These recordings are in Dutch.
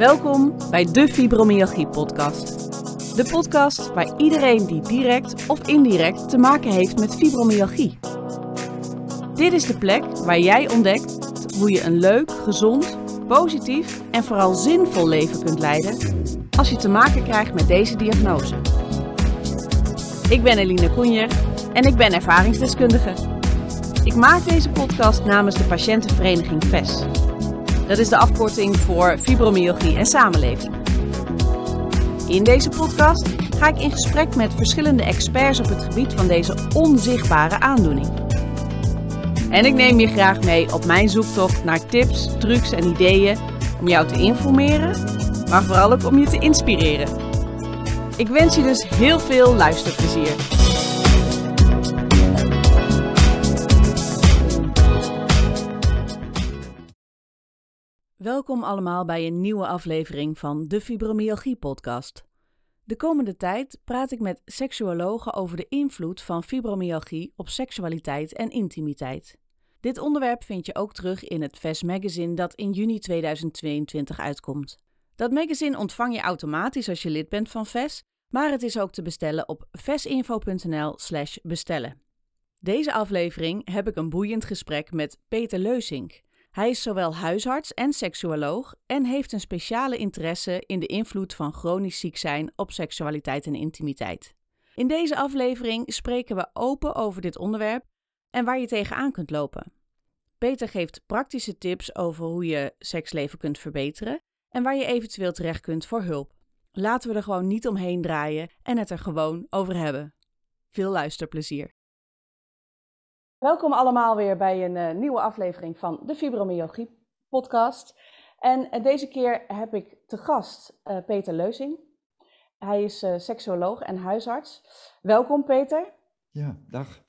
Welkom bij de Fibromyalgie Podcast. De podcast waar iedereen die direct of indirect te maken heeft met fibromyalgie. Dit is de plek waar jij ontdekt hoe je een leuk, gezond, positief en vooral zinvol leven kunt leiden als je te maken krijgt met deze diagnose. Ik ben Eline Koenjer en ik ben ervaringsdeskundige. Ik maak deze podcast namens de patiëntenvereniging VES. Dat is de afkorting voor fibromyalgie en samenleving. In deze podcast ga ik in gesprek met verschillende experts op het gebied van deze onzichtbare aandoening. En ik neem je graag mee op mijn zoektocht naar tips, trucs en ideeën om jou te informeren, maar vooral ook om je te inspireren. Ik wens je dus heel veel luisterplezier. Welkom allemaal bij een nieuwe aflevering van de Fibromyalgie Podcast. De komende tijd praat ik met seksuologen over de invloed van fibromyalgie op seksualiteit en intimiteit. Dit onderwerp vind je ook terug in het VES magazine dat in juni 2022 uitkomt. Dat magazine ontvang je automatisch als je lid bent van VES, maar het is ook te bestellen op vesinfo.nl/slash bestellen. Deze aflevering heb ik een boeiend gesprek met Peter Leusink. Hij is zowel huisarts en seksuoloog en heeft een speciale interesse in de invloed van chronisch ziek zijn op seksualiteit en intimiteit. In deze aflevering spreken we open over dit onderwerp en waar je tegenaan kunt lopen. Peter geeft praktische tips over hoe je seksleven kunt verbeteren en waar je eventueel terecht kunt voor hulp. Laten we er gewoon niet omheen draaien en het er gewoon over hebben. Veel luisterplezier. Welkom allemaal weer bij een uh, nieuwe aflevering van de Fibromyalgie podcast. En uh, deze keer heb ik te gast uh, Peter Leuzing. Hij is seksuoloog en huisarts. Welkom Peter. Ja, dag.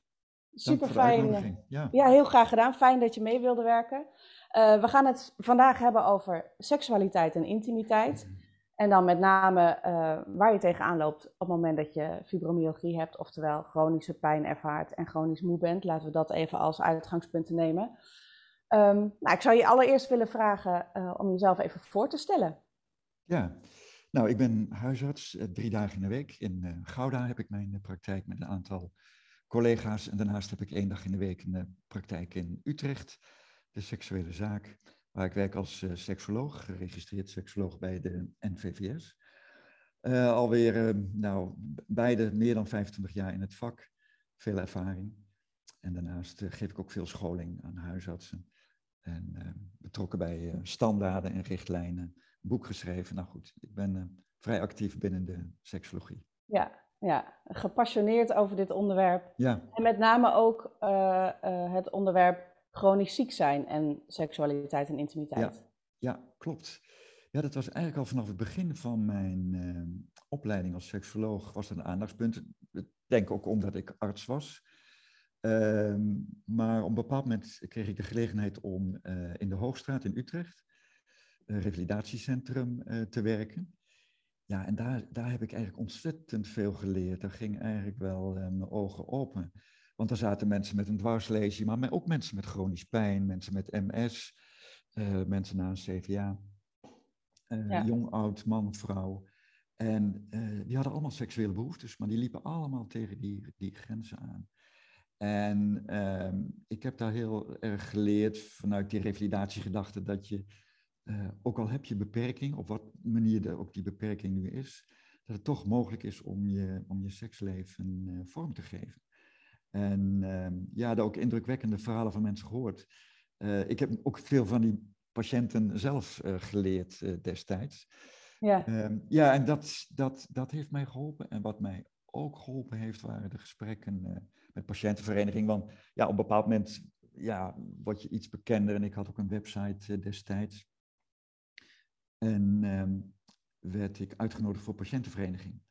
Super fijn. Ja. ja. heel graag gedaan. Fijn dat je mee wilde werken. we gaan het vandaag hebben over seksualiteit en intimiteit. En dan met name uh, waar je tegenaan loopt op het moment dat je fibromyalgie hebt, oftewel chronische pijn ervaart en chronisch moe bent. Laten we dat even als uitgangspunten nemen. Um, nou, ik zou je allereerst willen vragen uh, om jezelf even voor te stellen. Ja, nou, ik ben huisarts uh, drie dagen in de week. In Gouda heb ik mijn praktijk met een aantal collega's. En daarnaast heb ik één dag in de week een praktijk in Utrecht, de seksuele zaak waar ik werk als uh, seksoloog, geregistreerd seksoloog bij de NVVS. Uh, alweer, uh, nou, beide meer dan 25 jaar in het vak, veel ervaring. En daarnaast geef ik ook veel scholing aan huisartsen. En betrokken bij standaarden en richtlijnen, boek geschreven. Nou goed, ik ben vrij actief binnen de seksologie. Ja, ja, gepassioneerd over dit onderwerp. Ja. En met name ook het onderwerp chronisch ziek zijn en seksualiteit en intimiteit. Ja, klopt. Ja, dat was eigenlijk al vanaf het begin van mijn uh, opleiding als seksoloog was een aandachtspunt. Ik denk ook omdat ik arts was. Uh, maar op een bepaald moment kreeg ik de gelegenheid om uh, in de Hoogstraat in Utrecht, een revalidatiecentrum, eh, te werken. Ja, en daar, daar heb ik eigenlijk ontzettend veel geleerd. Daar ging eigenlijk wel eh, mijn ogen open. Want er zaten mensen met een dwarslesie, maar ook mensen met chronisch pijn, mensen met MS, uh, eh, mensen na een CVA, uh, eh, jong, oud, man, vrouw. En uh, die hadden allemaal seksuele behoeftes, maar die liepen allemaal tegen die, die grenzen aan. En ehm, ik heb daar heel erg geleerd vanuit die revalidatiegedachte dat je, ook al heb je beperking, op wat manier de, ook die beperking nu is, dat het toch mogelijk is om je, om je seksleven vorm te geven. En uh, ja, daar ook indrukwekkende verhalen van mensen gehoord. Uh, ik heb ook veel van die patiënten zelf uh, geleerd uh, destijds. Ja, uh, ja en dat, dat, dat heeft mij geholpen. En wat mij ook geholpen heeft, waren de gesprekken met patiëntenvereniging. Want ja, op een bepaald moment ja, word je iets bekender. En ik had ook een website destijds. En ehm, werd ik uitgenodigd voor patiëntenvereniging.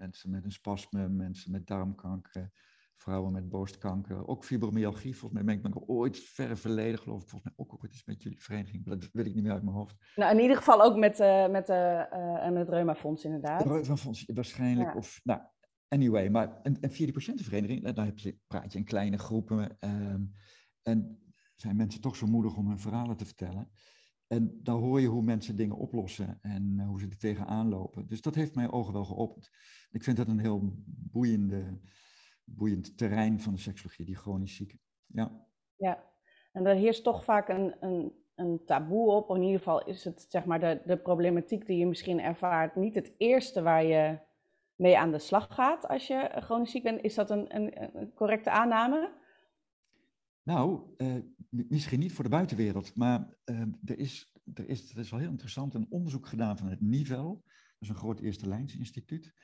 Ehm, mensen met een spasme, mensen met darmkanker, vrouwen met borstkanker, ook fibromyalgie. Volgens mij ben ik nog ooit ver verleden, geloof ik, volgens mij ook ooit eens met jullie vereniging. Dat weet ik niet meer uit mijn hoofd. Nou, in ieder geval ook met, uh, met, uh, uh, met het Reumafonds inderdaad. Het Reumafonds waarschijnlijk. Of, nou, anyway, maar en, en via die patiëntenvereniging, daar heb je, praat je in kleine groepen. Um, en zijn mensen toch zo moedig om hun verhalen te vertellen. En dan hoor je hoe mensen dingen oplossen en eh, hoe ze er tegenaan lopen. Dus dat heeft mijn ogen wel geopend. Ik vind dat een heel boeiende, boeiend terrein van de seksologie, die chronisch zieken. Ja. ja, en er heerst toch vaak een, een, een taboe op. In ieder geval is het zeg maar de, de problematiek die je misschien ervaart niet het eerste waar je mee aan de slag gaat als je chronisch ziek bent. Is dat een, een, een correcte aanname? Nou, uh, misschien niet voor de buitenwereld, maar uh, er, is, er, is, er is wel heel interessant een onderzoek gedaan van het NIVEL, dat is een groot eerste lijnsinstituut,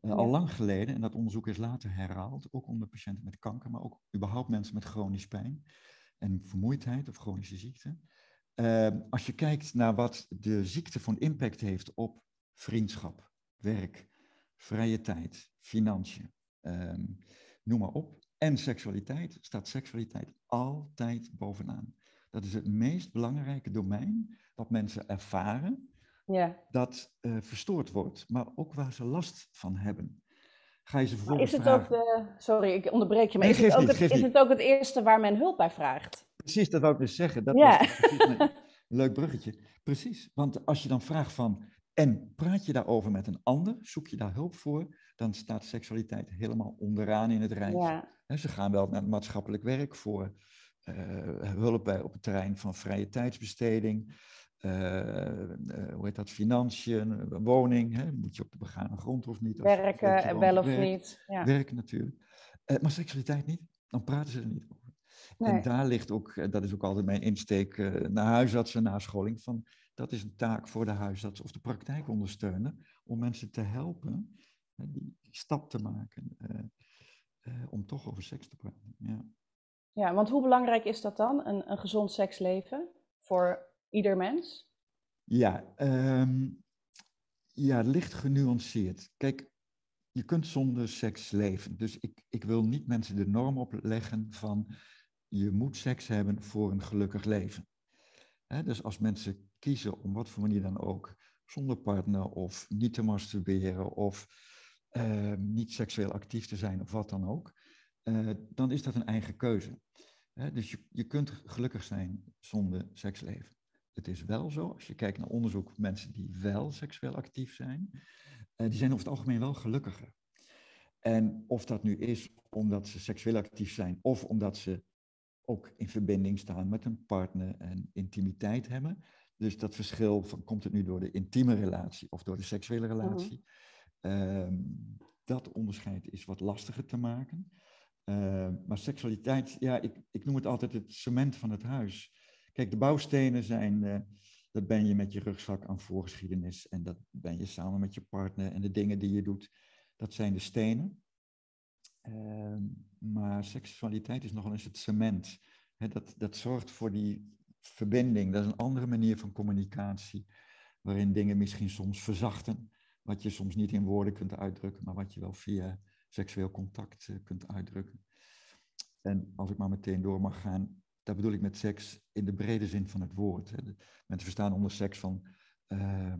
uh, al lang geleden. En dat onderzoek is later herhaald, ook onder patiënten met kanker, maar ook überhaupt mensen met chronisch pijn en vermoeidheid of chronische ziekte. als je kijkt naar wat de ziekte van impact heeft op vriendschap, werk, vrije tijd, financiën, ehm, noem maar op, en seksualiteit, staat seksualiteit altijd bovenaan. Dat is het meest belangrijke domein dat mensen ervaren ja. dat uh, verstoord wordt, maar ook waar ze last van hebben. Ga je ze vervolgens is het ook de, sorry, ik onderbreek je, maar is, het ook, het, is het ook het eerste waar men hulp bij vraagt? Precies, dat wou ik dus zeggen. Dat ja. was een leuk bruggetje. Precies, want als je dan vraagt van, en praat je daarover met een ander, zoek je daar hulp voor, dan staat seksualiteit helemaal onderaan in het rijtje. Ja. Ze gaan wel naar het maatschappelijk werk voor uh, hulp bij, op het terrein van vrije tijdsbesteding, uh, uh, hoe heet dat, financiën, woning, hè? moet je op de begane grond of niet? Werken, wel of niet. Ja. Werken natuurlijk. maar seksualiteit niet, dan praten ze er niet over. En daar ligt ook, dat is ook altijd mijn insteek naar huisartsen, nascholing, van dat is een taak voor de huisarts of de praktijkondersteuner om mensen te helpen die stap te maken uh, uh, om toch over seks te praten. Ja. ja, want hoe belangrijk is dat dan, een, een gezond seksleven voor ieder mens? Ja, um, ja, licht genuanceerd. Kijk, je kunt zonder seks leven. Dus ik, ik wil niet mensen de norm opleggen van je moet seks hebben voor een gelukkig leven. dus als mensen kiezen, om wat voor manier dan ook, zonder partner of niet te masturberen of uh, niet seksueel actief te zijn of wat dan ook, uh, dan is dat een eigen keuze. dus je, je kunt gelukkig zijn zonder seksleven. Het is wel zo, als je kijkt naar onderzoek, mensen die wel seksueel actief zijn, uh, die zijn over het algemeen wel gelukkiger. En of dat nu is omdat ze seksueel actief zijn of omdat ze ook in verbinding staan met een partner en intimiteit hebben, dus dat verschil van komt het nu door de intieme relatie of door de seksuele mhm. relatie, uh, dat onderscheid is wat lastiger te maken. Uh, maar seksualiteit, ja, ik, ik noem het altijd het cement van het huis. Kijk, de bouwstenen zijn, uh, dat ben je met je rugzak aan voorgeschiedenis en dat ben je samen met je partner en de dingen die je doet, dat zijn de stenen. Uh, maar seksualiteit is nogal eens het cement. dat, dat zorgt voor die verbinding, dat is een andere manier van communicatie, waarin dingen misschien soms verzachten, wat je soms niet in woorden kunt uitdrukken, maar wat je wel via seksueel contact uh, kunt uitdrukken. En als ik maar meteen door mag gaan, daar bedoel ik met seks in de brede zin van het woord. Mensen verstaan onder seks van uh,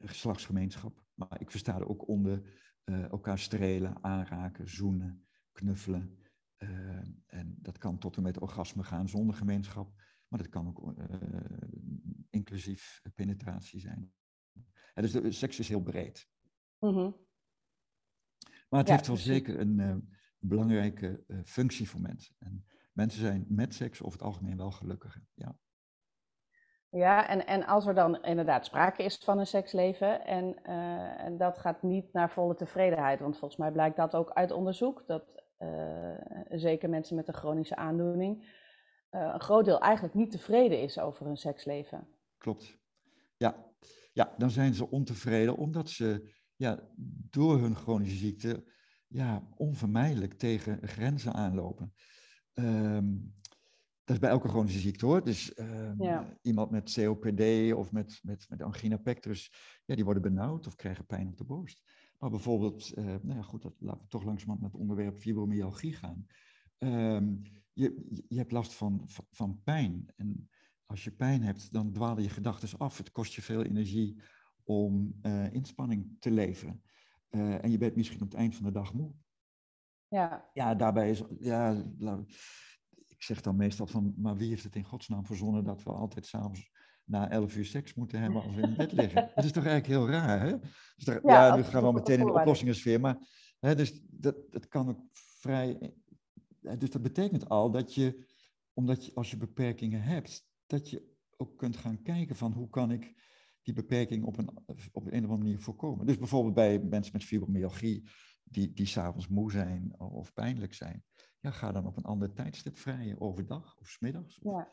geslachtsgemeenschap, maar ik versta er ook onder uh, elkaar strelen, aanraken, zoenen, knuffelen. en dat kan tot en met orgasme gaan zonder gemeenschap. Maar dat kan ook uh, inclusief penetratie zijn. dus de seks is heel breed. Mhm. Maar het heeft wel zeker een uh, belangrijke uh, functie voor mensen. En mensen zijn met seks over het algemeen wel gelukkiger. Ja, ja en, en als er dan inderdaad sprake is van een seksleven en, en dat gaat niet naar volle tevredenheid, want volgens mij blijkt dat ook uit onderzoek, dat zeker mensen met een chronische aandoening een groot deel eigenlijk niet tevreden is over hun seksleven. Klopt. Ja. ja, dan zijn ze ontevreden omdat ze ja, door hun chronische ziekte ja, onvermijdelijk tegen grenzen aanlopen. Um, dat is bij elke chronische ziekte hoor. Dus um, iemand met COPD of met, met, met angina pectoris, ja, die worden benauwd of krijgen pijn op de borst. Maar bijvoorbeeld, uh, nou ja, goed, dat, laten we toch langzamerhand met het onderwerp fibromyalgie gaan. Um, je, je hebt last van, van, pijn. En als je pijn hebt, dan dwalen je gedachten af. Het kost je veel energie om uh, inspanning te leveren. Uh, en je bent misschien op het eind van de dag moe. Ja. Ja, daarbij is, ja, ik zeg dan meestal van, maar wie heeft het in godsnaam verzonnen dat we altijd s'avonds na elf uur seks moeten hebben als we in bed liggen. Dat is toch eigenlijk heel raar, hè? Dus daar, ja, ja, nu gaan we al meteen in de oplossingensfeer, maar hè, dus dat, dat kan ook vrij... Dus dat betekent al dat je, omdat je als je beperkingen hebt, dat je ook kunt gaan kijken van hoe kan ik die beperking op een, op een of andere manier voorkomen. Dus bijvoorbeeld bij mensen met fibromyalgie, die, die s'avonds moe zijn of pijnlijk zijn. Ja, ga dan op een ander tijdstip vrijen, overdag of smiddags. Ja.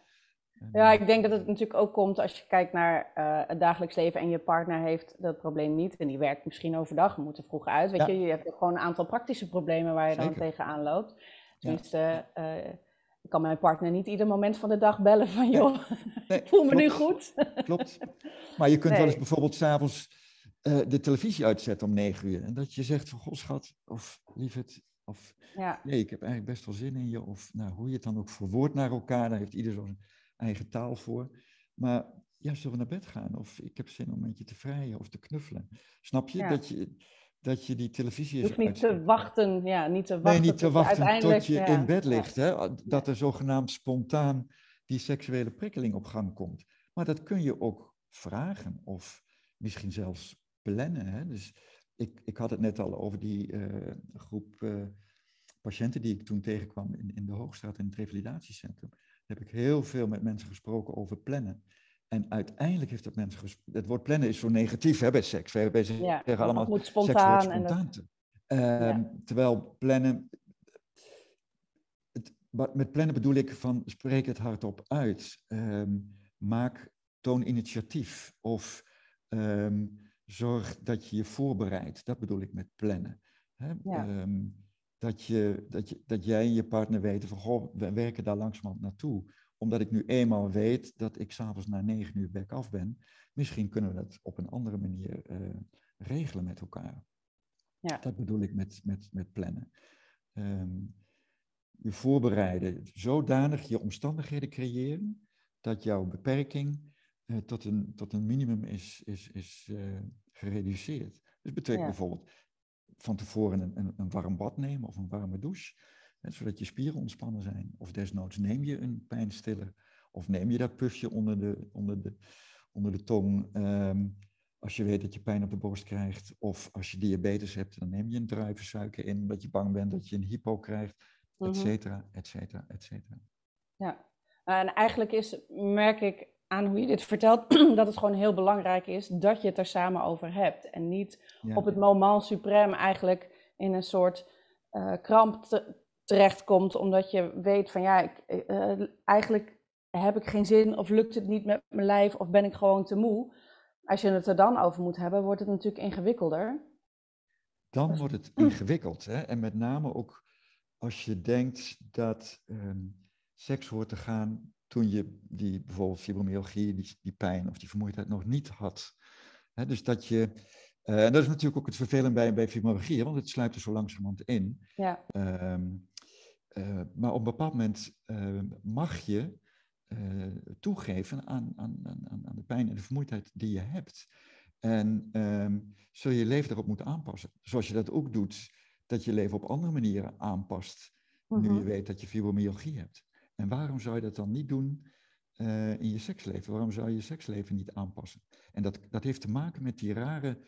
Ja, ik denk dat het natuurlijk ook komt als je kijkt naar uh, het dagelijks leven en je partner heeft dat probleem niet. En die werkt misschien overdag, moet er vroeg uit. Weet je, je hebt gewoon een aantal praktische problemen waar je dan tegenaan loopt. Tenminste, ja. uh, ik kan mijn partner niet ieder moment van de dag bellen van joh, nee, ik voel me nu goed. Klopt. Maar je kunt wel eens bijvoorbeeld s'avonds uh, de televisie uitzetten om negen uur. En dat je zegt van goh schat, of lieverd, of ja. nee, ik heb eigenlijk best wel zin in je. Of nou, hoe je het dan ook verwoordt naar elkaar, daar heeft ieder zo'n eigen taal voor. Maar ja, zullen we naar bed gaan? Of ik heb zin om met je te vrijen of te knuffelen. Snap je? Dat je dat je die televisie is. niet te wachten, ja, niet te wachten. Nee, niet te wachten tot je in bed ligt. Hè? Dat er zogenaamd spontaan die seksuele prikkeling op gang komt. Maar dat kun je ook vragen of misschien zelfs plannen. Hè? Dus ik, ik had het net al over die uh, groep uh, patiënten die ik toen tegenkwam in, in de Hoogstraat in het revalidatiecentrum. Daar heb ik heel veel met mensen gesproken over plannen. En uiteindelijk heeft dat mensen gesproken. Het woord plannen is zo negatief hè, bij seks. Wij, wij zeggen ja, allemaal moet spontaan. Seks spontaan. En ehm, Terwijl plannen. Het, met plannen bedoel ik van spreek het hardop uit. Um, maak, toon initiatief. Of um, zorg dat je je voorbereidt. Dat bedoel ik met plannen. Hè? dat, je, dat, je, dat jij en je partner weten van, goh, we werken daar langzamerhand naartoe omdat ik nu eenmaal weet dat ik s'avonds na negen uur back af ben, misschien kunnen we dat op een andere manier uh, regelen met elkaar. Ja. Dat bedoel ik met, met, met plannen. Um, je voorbereiden, zodanig je omstandigheden creëren dat jouw beperking uh, tot, een, tot een minimum is, is, is uh, gereduceerd. Dus betekent bijvoorbeeld van tevoren een, een, een warm bad nemen of een warme douche zodat je spieren ontspannen zijn. Of desnoods neem je een pijnstiller. Of neem je dat pufje onder de, onder de, onder de tong. Ehm, als je weet dat je pijn op de borst krijgt. Of als je diabetes hebt, dan neem je een druivensuiker in. Omdat je bang bent dat je een hypo krijgt. Et mhm. cetera, et cetera, et cetera. Ja, en eigenlijk is, merk ik aan hoe je dit vertelt, dat het gewoon heel belangrijk is dat je het er samen over hebt. En niet op het moment suprême eigenlijk in een soort uh, kramp te, terechtkomt, omdat je weet van ja, ik, uh, eigenlijk heb ik geen zin of lukt het niet met mijn lijf of ben ik gewoon te moe. Als je het er dan over moet hebben, wordt het natuurlijk ingewikkelder. Dan dus wordt het ingewikkeld. Hè? En met name ook als je denkt dat um, seks hoort te gaan toen je die bijvoorbeeld fibromyalgie, die, die pijn of die vermoeidheid nog niet had. Hè? Dus dat je, uh, en dat is natuurlijk ook het vervelend bij, bij fibromyalgie, want het sluipt er zo langzamerhand in. Ja. Um, uh, maar op een bepaald moment uh, mag je uh, toegeven aan, aan, aan, aan de pijn en de vermoeidheid die je hebt. En um, zul je je leven daarop moeten aanpassen. Zoals je dat ook doet, dat je leven op andere manieren aanpast, nu je mhm. weet dat je fibromyalgie hebt. En waarom zou je dat dan niet doen in je seksleven? Waarom zou je je seksleven niet aanpassen? En dat, dat heeft te maken met die rare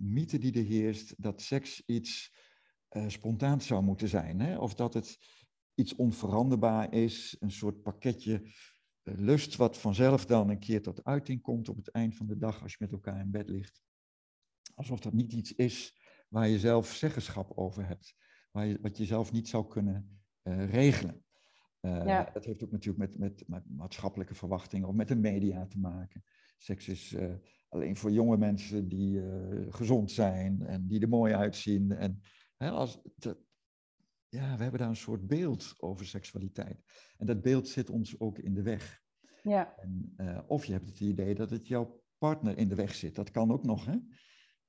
mythe die er heerst, dat seks iets uh, spontaan zou moeten zijn. Hè? Of dat het iets onveranderbaar is, een soort pakketje uh, lust wat vanzelf dan een keer tot uiting komt op het eind van de dag als je met elkaar in bed ligt. Alsof dat niet iets is waar je zelf zeggenschap over hebt, waar je, wat je zelf niet zou kunnen uh, regelen. Ja. Dat heeft ook natuurlijk met, met, met, maatschappelijke verwachtingen of met de media te maken. Seks is alleen voor jonge mensen die gezond zijn en die er mooi uitzien. En als ja, we hebben daar een soort beeld over seksualiteit. En dat beeld zit ons ook in de weg. Ja. En, uh, of je hebt het idee dat het jouw partner in de weg zit. Dat kan ook nog, hè?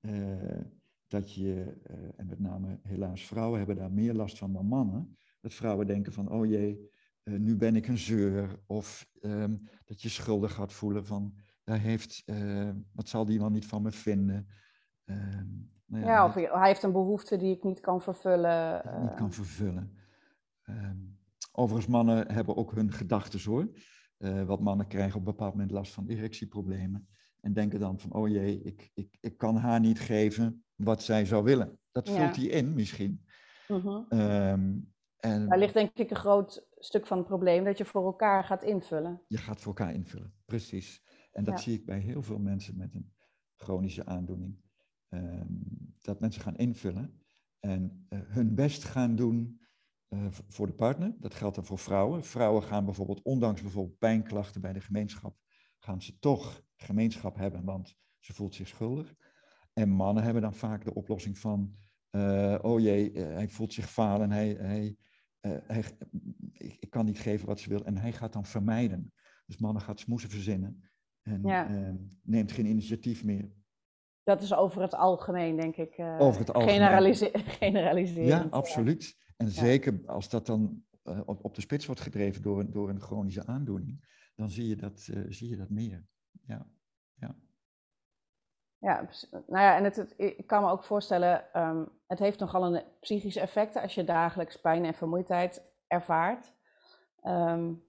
Uh, dat je, uh, en met name helaas vrouwen hebben daar meer last van dan mannen. Dat vrouwen denken van, oh jee, nu ben ik een zeur. Of um, dat je schuldig gaat voelen van, daar heeft, wat zal die wel niet van me vinden. Ehm, nou ja, of hij heeft een behoefte die ik niet kan vervullen. Niet kan ehm. vervullen. Um, overigens, mannen hebben ook hun gedachten hoor. Uh, wat mannen krijgen op een bepaald moment last van erectieproblemen. En denken dan van, oh jee, ik, ik, ik kan haar niet geven wat zij zou willen. Dat vult hij in misschien. Uh en... Daar ligt denk ik een groot stuk van het probleem, dat je voor elkaar gaat invullen. Je gaat voor elkaar invullen, precies. En dat zie ik bij heel veel mensen met een chronische aandoening. Ehm, dat mensen gaan invullen en uh, hun best gaan doen uh, voor de partner. Dat geldt dan voor vrouwen. Vrouwen gaan bijvoorbeeld, ondanks bijvoorbeeld pijnklachten bij de gemeenschap, gaan ze toch gemeenschap hebben, want ze voelt zich schuldig. En mannen hebben dan vaak de oplossing van, uh, oh jee, hij voelt zich falen, hij, hij, hij, ik kan niet geven wat ze wil. En hij gaat dan vermijden. Dus mannen gaat smoesen verzinnen en ehm, neemt geen initiatief meer. Dat is over het algemeen, denk ik. Uh, over het algemeen. generaliseren. Ja, absoluut. En zeker als dat dan uh, op, op, de spits wordt gedreven door, een, door een chronische aandoening, dan zie je dat, uh, zie je dat meer. Ja. ja. Ja, nou ja, en het, het, ik kan me ook voorstellen, um, het heeft nogal een psychische effecten als je dagelijks pijn en vermoeidheid ervaart. Um,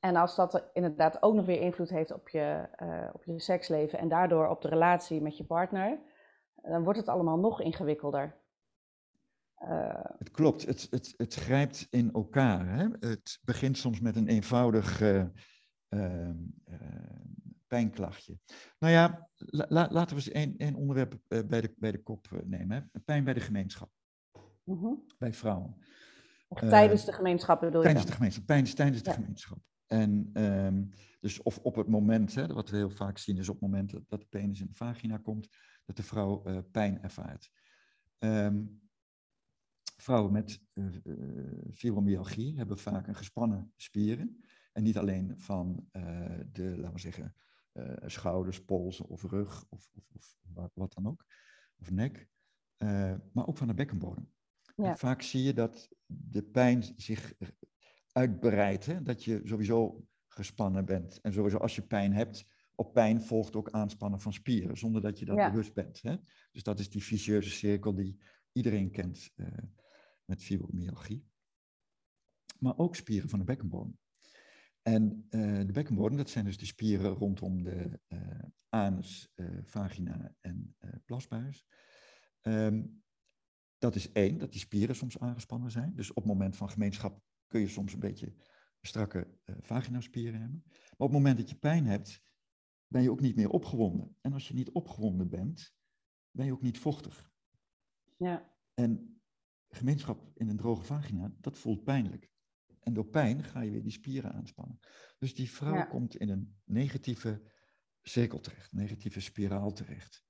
en als dat inderdaad ook nog weer invloed heeft op je, uh, op je seksleven en daardoor op de relatie met je partner, dan wordt het allemaal nog ingewikkelder. Uh, het klopt, het, het, het grijpt in elkaar. Hè? Het begint soms met een eenvoudig uh, pijnklachtje. Nou ja, la, laten we eens één, één onderwerp bij, de, bij de kop nemen. Hè? Pijn bij de gemeenschap. -huh. Bij vrouwen. Of tijdens de gemeenschap bedoel je? Tijdens de gemeenschap, pijn tijdens de ja. gemeenschap. En um, dus of op het moment, hè, wat we heel vaak zien, is op het moment dat de penis in de vagina komt, dat de vrouw uh, pijn ervaart. Um, vrouwen met uh, fibromyalgie hebben vaak een gespannen spieren. En niet alleen van uh, de, laten we zeggen, schouders, polsen of rug of, of, of wat, wat, dan ook, of nek, maar ook van de bekkenbodem. Ja. vaak zie je dat de pijn zich uitbreidt. Hè? Dat je sowieso gespannen bent. En sowieso als je pijn hebt, op pijn volgt ook aanspannen van spieren, zonder dat je dat bewust bent. Hè? Dus dat is die vicieuze cirkel die iedereen kent uh, met fibromyalgie. Maar ook spieren van de bekkenbodem. En uh, de bekkenbodem, dat zijn dus de spieren rondom de uh, anus, vagina en plasbuis. Um, dat is één, dat die spieren soms aangespannen zijn. Dus op het moment van gemeenschap kun je soms een beetje strakke uh, vaginaspieren hebben. Maar op het moment dat je pijn hebt, ben je ook niet meer opgewonden. En als je niet opgewonden bent, ben je ook niet vochtig. Ja. En gemeenschap in een droge vagina, dat voelt pijnlijk. En door pijn ga je weer die spieren aanspannen. Dus die vrouw komt in een negatieve cirkel terecht, negatieve spiraal terecht.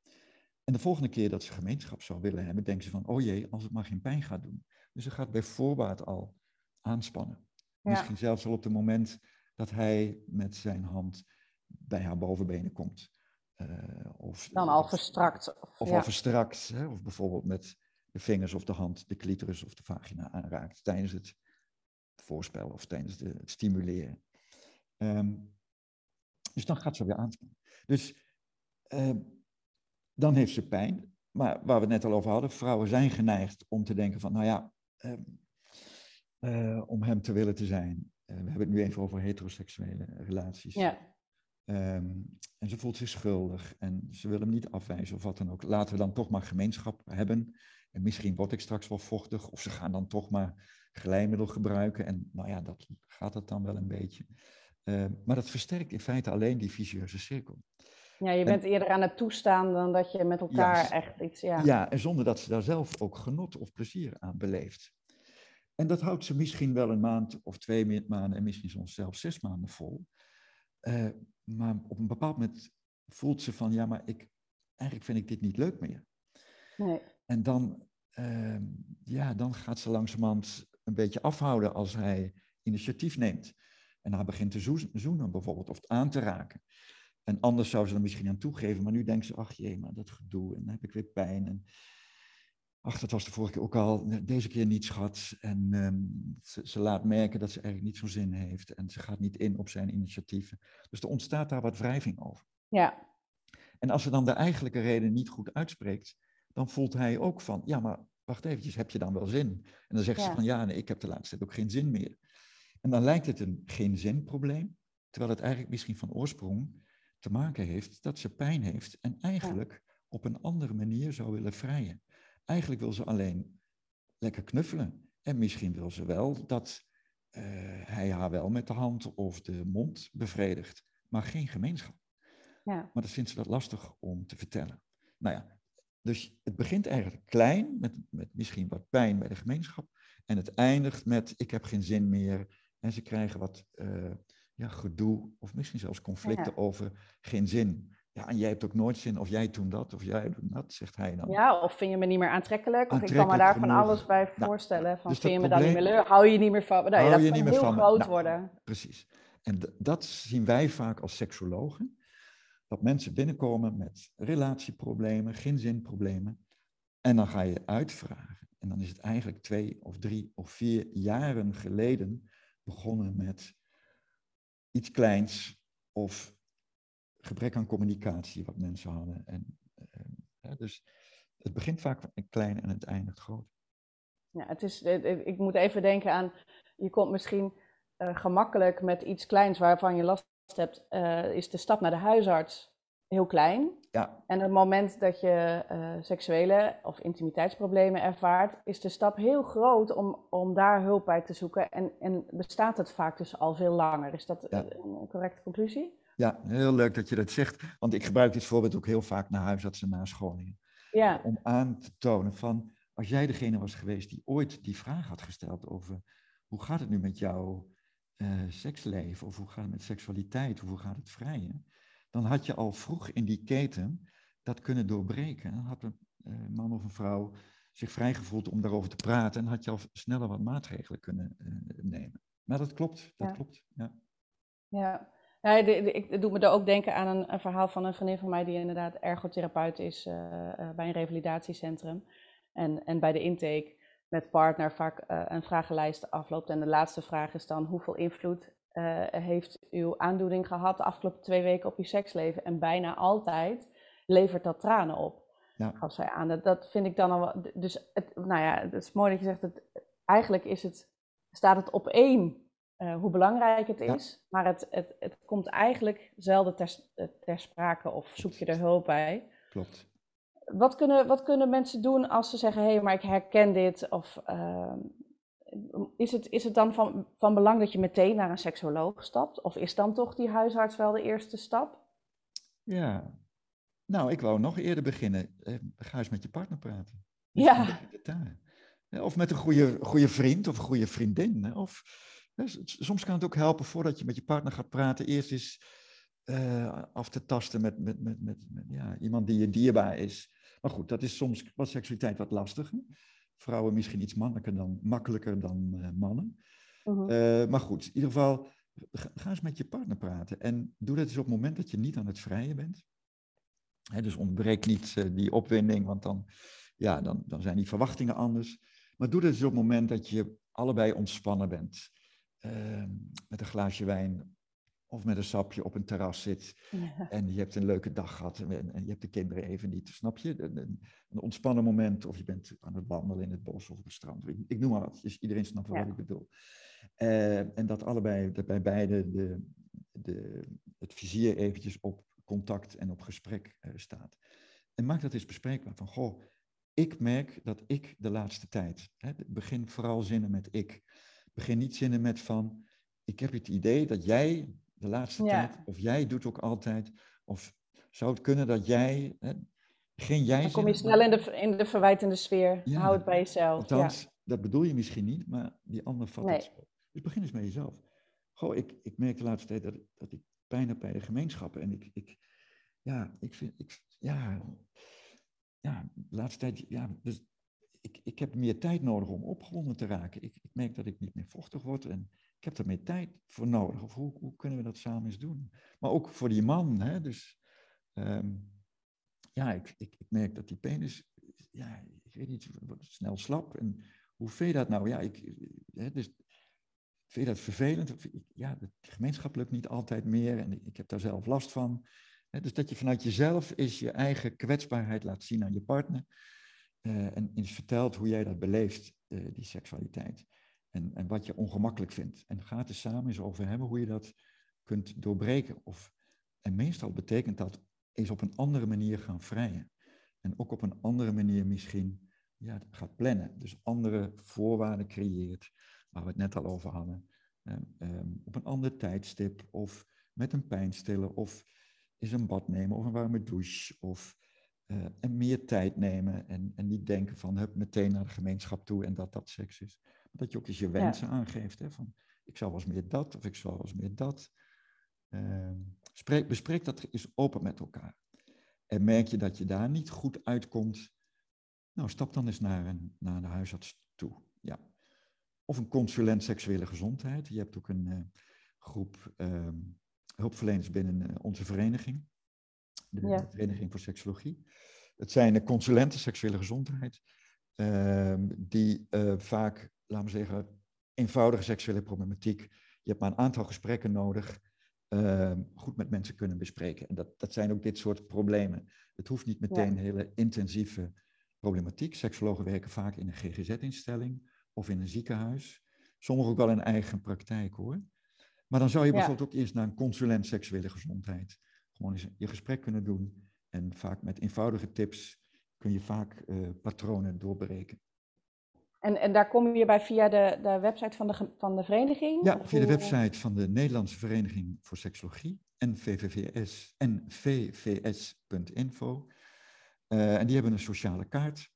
En de volgende keer dat ze gemeenschap zou willen hebben, denkt ze van, oh jee, als het maar geen pijn gaat doen. Dus ze gaat bij voorbaat al aanspannen. Misschien zelfs al op het moment dat hij met zijn hand bij haar bovenbenen komt. Uh, of, Dan al verstrakt. Of, of al verstrakt. Hè? Of bijvoorbeeld met de vingers of de hand de clitoris of de vagina aanraakt tijdens het voorspel of tijdens de, het stimuleren. Um, dus dan gaat ze weer aanspannen. Dus uh, dan heeft ze pijn. Maar waar we het net al over hadden, vrouwen zijn geneigd om te denken van, nou ja, uh, uh, om hem te willen te zijn. Uh, we hebben het nu even over heteroseksuele relaties. Ja. Um, en ze voelt zich schuldig en ze wil hem niet afwijzen of wat dan ook. Laten we dan toch maar gemeenschap hebben. En misschien word ik straks wel vochtig of ze gaan dan toch maar glijmiddel gebruiken. En nou ja, dat gaat het dan wel een beetje. Uh, maar dat versterkt in feite alleen die vicieuze cirkel. Ja, je bent eerder aan het toestaan dan dat je met elkaar ja, echt iets... Ja. ja, en zonder dat ze daar zelf ook genot of plezier aan beleeft. En dat houdt ze misschien wel een maand of twee maanden en misschien soms zelfs zes maanden vol. Uh, maar op een bepaald moment voelt ze van, ja, maar ik, eigenlijk vind ik dit niet leuk meer. Nee. En dan, uh, ja, dan gaat ze langzamerhand een beetje afhouden als hij initiatief neemt. En hij begint te zoenen bijvoorbeeld, of aan te raken. En anders zou ze er misschien aan toegeven, maar nu denkt ze, ach jee, maar dat gedoe, en dan heb ik weer pijn. En ach, dat was de vorige keer ook al, deze keer niet, schat. En um, ze, ze, laat merken dat ze eigenlijk niet zo'n zin heeft en ze gaat niet in op zijn initiatieven. Dus er ontstaat daar wat wrijving over. Ja. En als ze dan de eigenlijke reden niet goed uitspreekt, dan voelt hij ook van, ja, maar wacht eventjes, heb je dan wel zin? En dan zegt ja. ze van, ja, nee, ik heb de laatste tijd ook geen zin meer. En dan lijkt het een geen zin probleem, Terwijl het eigenlijk misschien van oorsprong te maken heeft dat ze pijn heeft en eigenlijk op een andere manier zou willen vrijen. Eigenlijk wil ze alleen lekker knuffelen. En misschien wil ze wel dat uh, hij haar wel met de hand of de mond bevredigt, maar geen gemeenschap. Ja. Maar dat vindt ze dat lastig om te vertellen. Nou ja, dus het begint eigenlijk klein, met, met misschien wat pijn bij de gemeenschap. En het eindigt met ik heb geen zin meer. En ze krijgen wat uh, ja, gedoe of misschien zelfs conflicten over geen zin. Ja, en jij hebt ook nooit zin, of jij doet dat, of jij doet dat, zegt hij dan. Ja, of vind je me niet meer aantrekkelijk, of ik kan me daar van alles bij nou, voorstellen. van, dus vind je me dan niet meer leuk, hou je niet meer van nou, ja, dat je kan niet heel groot nou, worden. Precies. En dat zien wij vaak als seksologen. Dat mensen binnenkomen met relatieproblemen, zinproblemen. En dan ga je uitvragen. En dan is het eigenlijk twee of drie of vier jaren geleden begonnen met iets kleins of gebrek aan communicatie wat mensen hadden. En, uh, dus het begint vaak klein en het eindigt groot. Ja, het is, ik moet even denken aan, je komt misschien uh, gemakkelijk met iets kleins waarvan je last hebt, uh, is de stap naar de huisarts heel klein. Ja. En het moment dat je seksuele of intimiteitsproblemen ervaart, is de stap heel groot om, om daar hulp bij te zoeken. En, en bestaat het vaak dus al veel langer. Is dat een correcte conclusie? Ja, heel leuk dat je dat zegt. Want ik gebruik dit voorbeeld ook heel vaak naar huisartsen na scholingen. Ja. Om aan te tonen van, als jij degene was geweest die ooit die vraag had gesteld over hoe gaat het nu met jouw uh, seksleven of hoe gaat het met seksualiteit of hoe gaat het vrijen, dan had je al vroeg in die keten dat kunnen doorbreken. Dan had een uh, man of een vrouw zich vrijgevoeld om daarover te praten en had je al sneller wat maatregelen kunnen uh, nemen. Maar dat klopt, dat klopt. Ja. ja. Ik doe me er ook denken aan een, een, verhaal van een vriendin van mij die inderdaad ergotherapeut is uh, uh, bij een revalidatiecentrum. En, en bij de intake met partner vaak uh, een vragenlijst afloopt. En de laatste vraag is dan hoeveel invloed heeft uw aandoening gehad de afgelopen twee weken op uw seksleven? En bijna altijd levert dat tranen op, ja. gaf zij aan. Dat, dat vind ik dan al Dus het, nou ja, het is mooi dat je zegt, dat eigenlijk is het, staat het op één uh, hoe belangrijk het is. Maar het, het, het komt eigenlijk zelden ter, ter sprake of zoek je er hulp bij. Klopt. Wat kunnen, wat kunnen mensen doen als ze zeggen: hé, hey, maar ik herken dit? Of uh, is, het, is het dan van, van belang dat je meteen naar een seksoloog stapt? Of is dan toch die huisarts wel de eerste stap? Ja, nou, ik wou nog eerder beginnen. Eh, ga eens met je partner praten. Ja. Of met een goede, goede vriend of een goede vriendin. Of soms kan het ook helpen voordat je met je partner gaat praten, eerst eens uh, af te tasten met, met, met, met, ja, iemand die je dierbaar is. Maar goed, dat is soms wat seksualiteit wat lastiger. Vrouwen misschien iets makkelijker dan, makkelijker dan uh, mannen. Uh-huh. Uh, maar goed, in ieder geval, ga, eens met je partner praten. En doe dat eens op het moment dat je niet aan het vrijen bent. Hè, dus ontbreek niet uh, die opwinding, want dan, ja, dan, dan zijn die verwachtingen anders. Maar doe dat eens op het moment dat je allebei ontspannen bent. Ehm, met een glaasje wijn of met een sapje op een terras zit en je hebt een leuke dag gehad en, en, je hebt de kinderen even niet, snap je? Een, een, ontspannen moment of je bent aan het wandelen in het bos of op het strand. Ik, ik noem maar wat, dus iedereen snapt wat ik bedoel. Uh, en dat allebei, dat bij beide de, de, het vizier eventjes op contact en op gesprek uh, staat. En maak dat eens bespreekbaar van, goh, ik merk dat ik de laatste tijd, hè, begin vooral zinnen met ik, Begin niet zinnen met van, ik heb het idee dat jij de laatste tijd, of jij doet ook altijd, of zou het kunnen dat jij, hè, geen jij Dan kom je snel in de, in de verwijtende sfeer, ja, hou het bij jezelf. Althans, ja. dat bedoel je misschien niet, maar die ander vat nee. het zo. Dus begin eens met jezelf. Goh, ik, ik merk de laatste tijd dat, dat ik pijn heb bij de gemeenschappen en ik, ik ja, ik vind, ik, ja, ja, de laatste tijd, ja, dus ik, ik heb meer tijd nodig om opgewonden te raken. Ik, ik, merk dat ik niet meer vochtig word en ik heb er meer tijd voor nodig. Of hoe, hoe kunnen we dat samen eens doen? Maar ook voor die man, hè? dus um, ja, ik, ik, ik, merk dat die penis, ja, ik weet niet, wordt snel slap. En hoe vind je dat nou? Ja, ik, hè, dus, vind je dat vervelend? Ja, de gemeenschap lukt niet altijd meer en ik heb daar zelf last van. Dus dat je vanuit jezelf is je eigen kwetsbaarheid laat zien aan je partner. Uh, en eens vertelt hoe jij dat beleeft, uh, die seksualiteit. En, en wat je ongemakkelijk vindt. En ga het er samen eens over hebben hoe je dat kunt doorbreken. Of, en meestal betekent dat is op een andere manier gaan vrijen. En ook op een andere manier misschien ja, gaat plannen. Dus andere voorwaarden creëert, waar we het net al over hadden. Um, op een ander tijdstip of met een pijnstiller of is een bad nemen of een warme douche of uh, en meer tijd nemen en, en niet denken van hup, meteen naar de gemeenschap toe en dat dat seks is. Maar dat je ook eens je wensen aangeeft. Hè, van ik zou wel eens meer dat of ik zou wel eens meer dat. Uh, spreek, bespreek dat eens open met elkaar. En merk je dat je daar niet goed uitkomt, nou stap dan eens naar, een, naar de huisarts toe. Ja. Of een consulent seksuele gezondheid. Je hebt ook een uh, groep uh, hulpverleners binnen uh, onze vereniging de, ja. Vereniging voor Seksologie. Het zijn de consulenten seksuele gezondheid, ehm, die uh, vaak, laten we zeggen, eenvoudige seksuele problematiek. Je hebt maar een aantal gesprekken nodig, uh, goed met mensen kunnen bespreken. En dat, dat zijn ook dit soort problemen. Het hoeft niet meteen ja. hele intensieve problematiek. Seksologen werken vaak in een GGZ-instelling of in een ziekenhuis. Sommigen ook wel in eigen praktijk hoor. Maar dan zou je bijvoorbeeld ook eerst naar een consulent seksuele gezondheid gewoon eens je gesprek kunnen doen. En vaak met eenvoudige tips kun je vaak uh, patronen doorbreken. En, en daar kom je bij via de, de website van de, van de vereniging? Ja, via de website van de Nederlandse Vereniging voor Seksologie en VVVS en vvs.info. Uh, en die hebben een sociale kaart.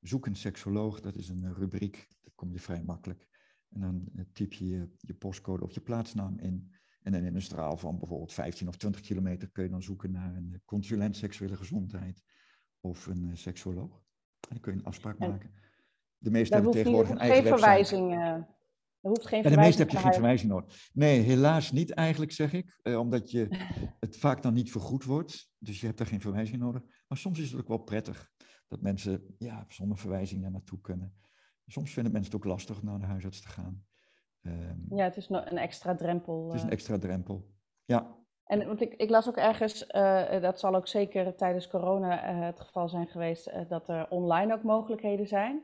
Zoek een seksoloog, dat is een rubriek, daar kom je vrij makkelijk. En dan eh, typ je je, je postcode of je plaatsnaam in. En dan in een straal van bijvoorbeeld 15 of 20 kilometer kun je dan zoeken naar een consulent seksuele gezondheid of een uh, seksoloog. En dan kun je een afspraak maken. De meeste hebben tegenwoordig een eigen geen verwijzing. Uh, er hoeft geen en de meeste heb je geen verwijzing nodig. Nee, helaas niet eigenlijk, zeg ik. Omdat je het vaak dan niet vergoed wordt. Dus je hebt daar geen verwijzing nodig. Maar soms is het ook wel prettig dat mensen ja, zonder verwijzing daar naartoe kunnen. Soms vinden mensen het ook lastig om naar de huisarts te gaan. Um, ja, het is een extra drempel. Het is een eh. extra drempel, ja. En want ik, ik las ook ergens, uh, dat zal ook zeker tijdens corona uh, het geval zijn geweest, uh, dat er online ook mogelijkheden zijn.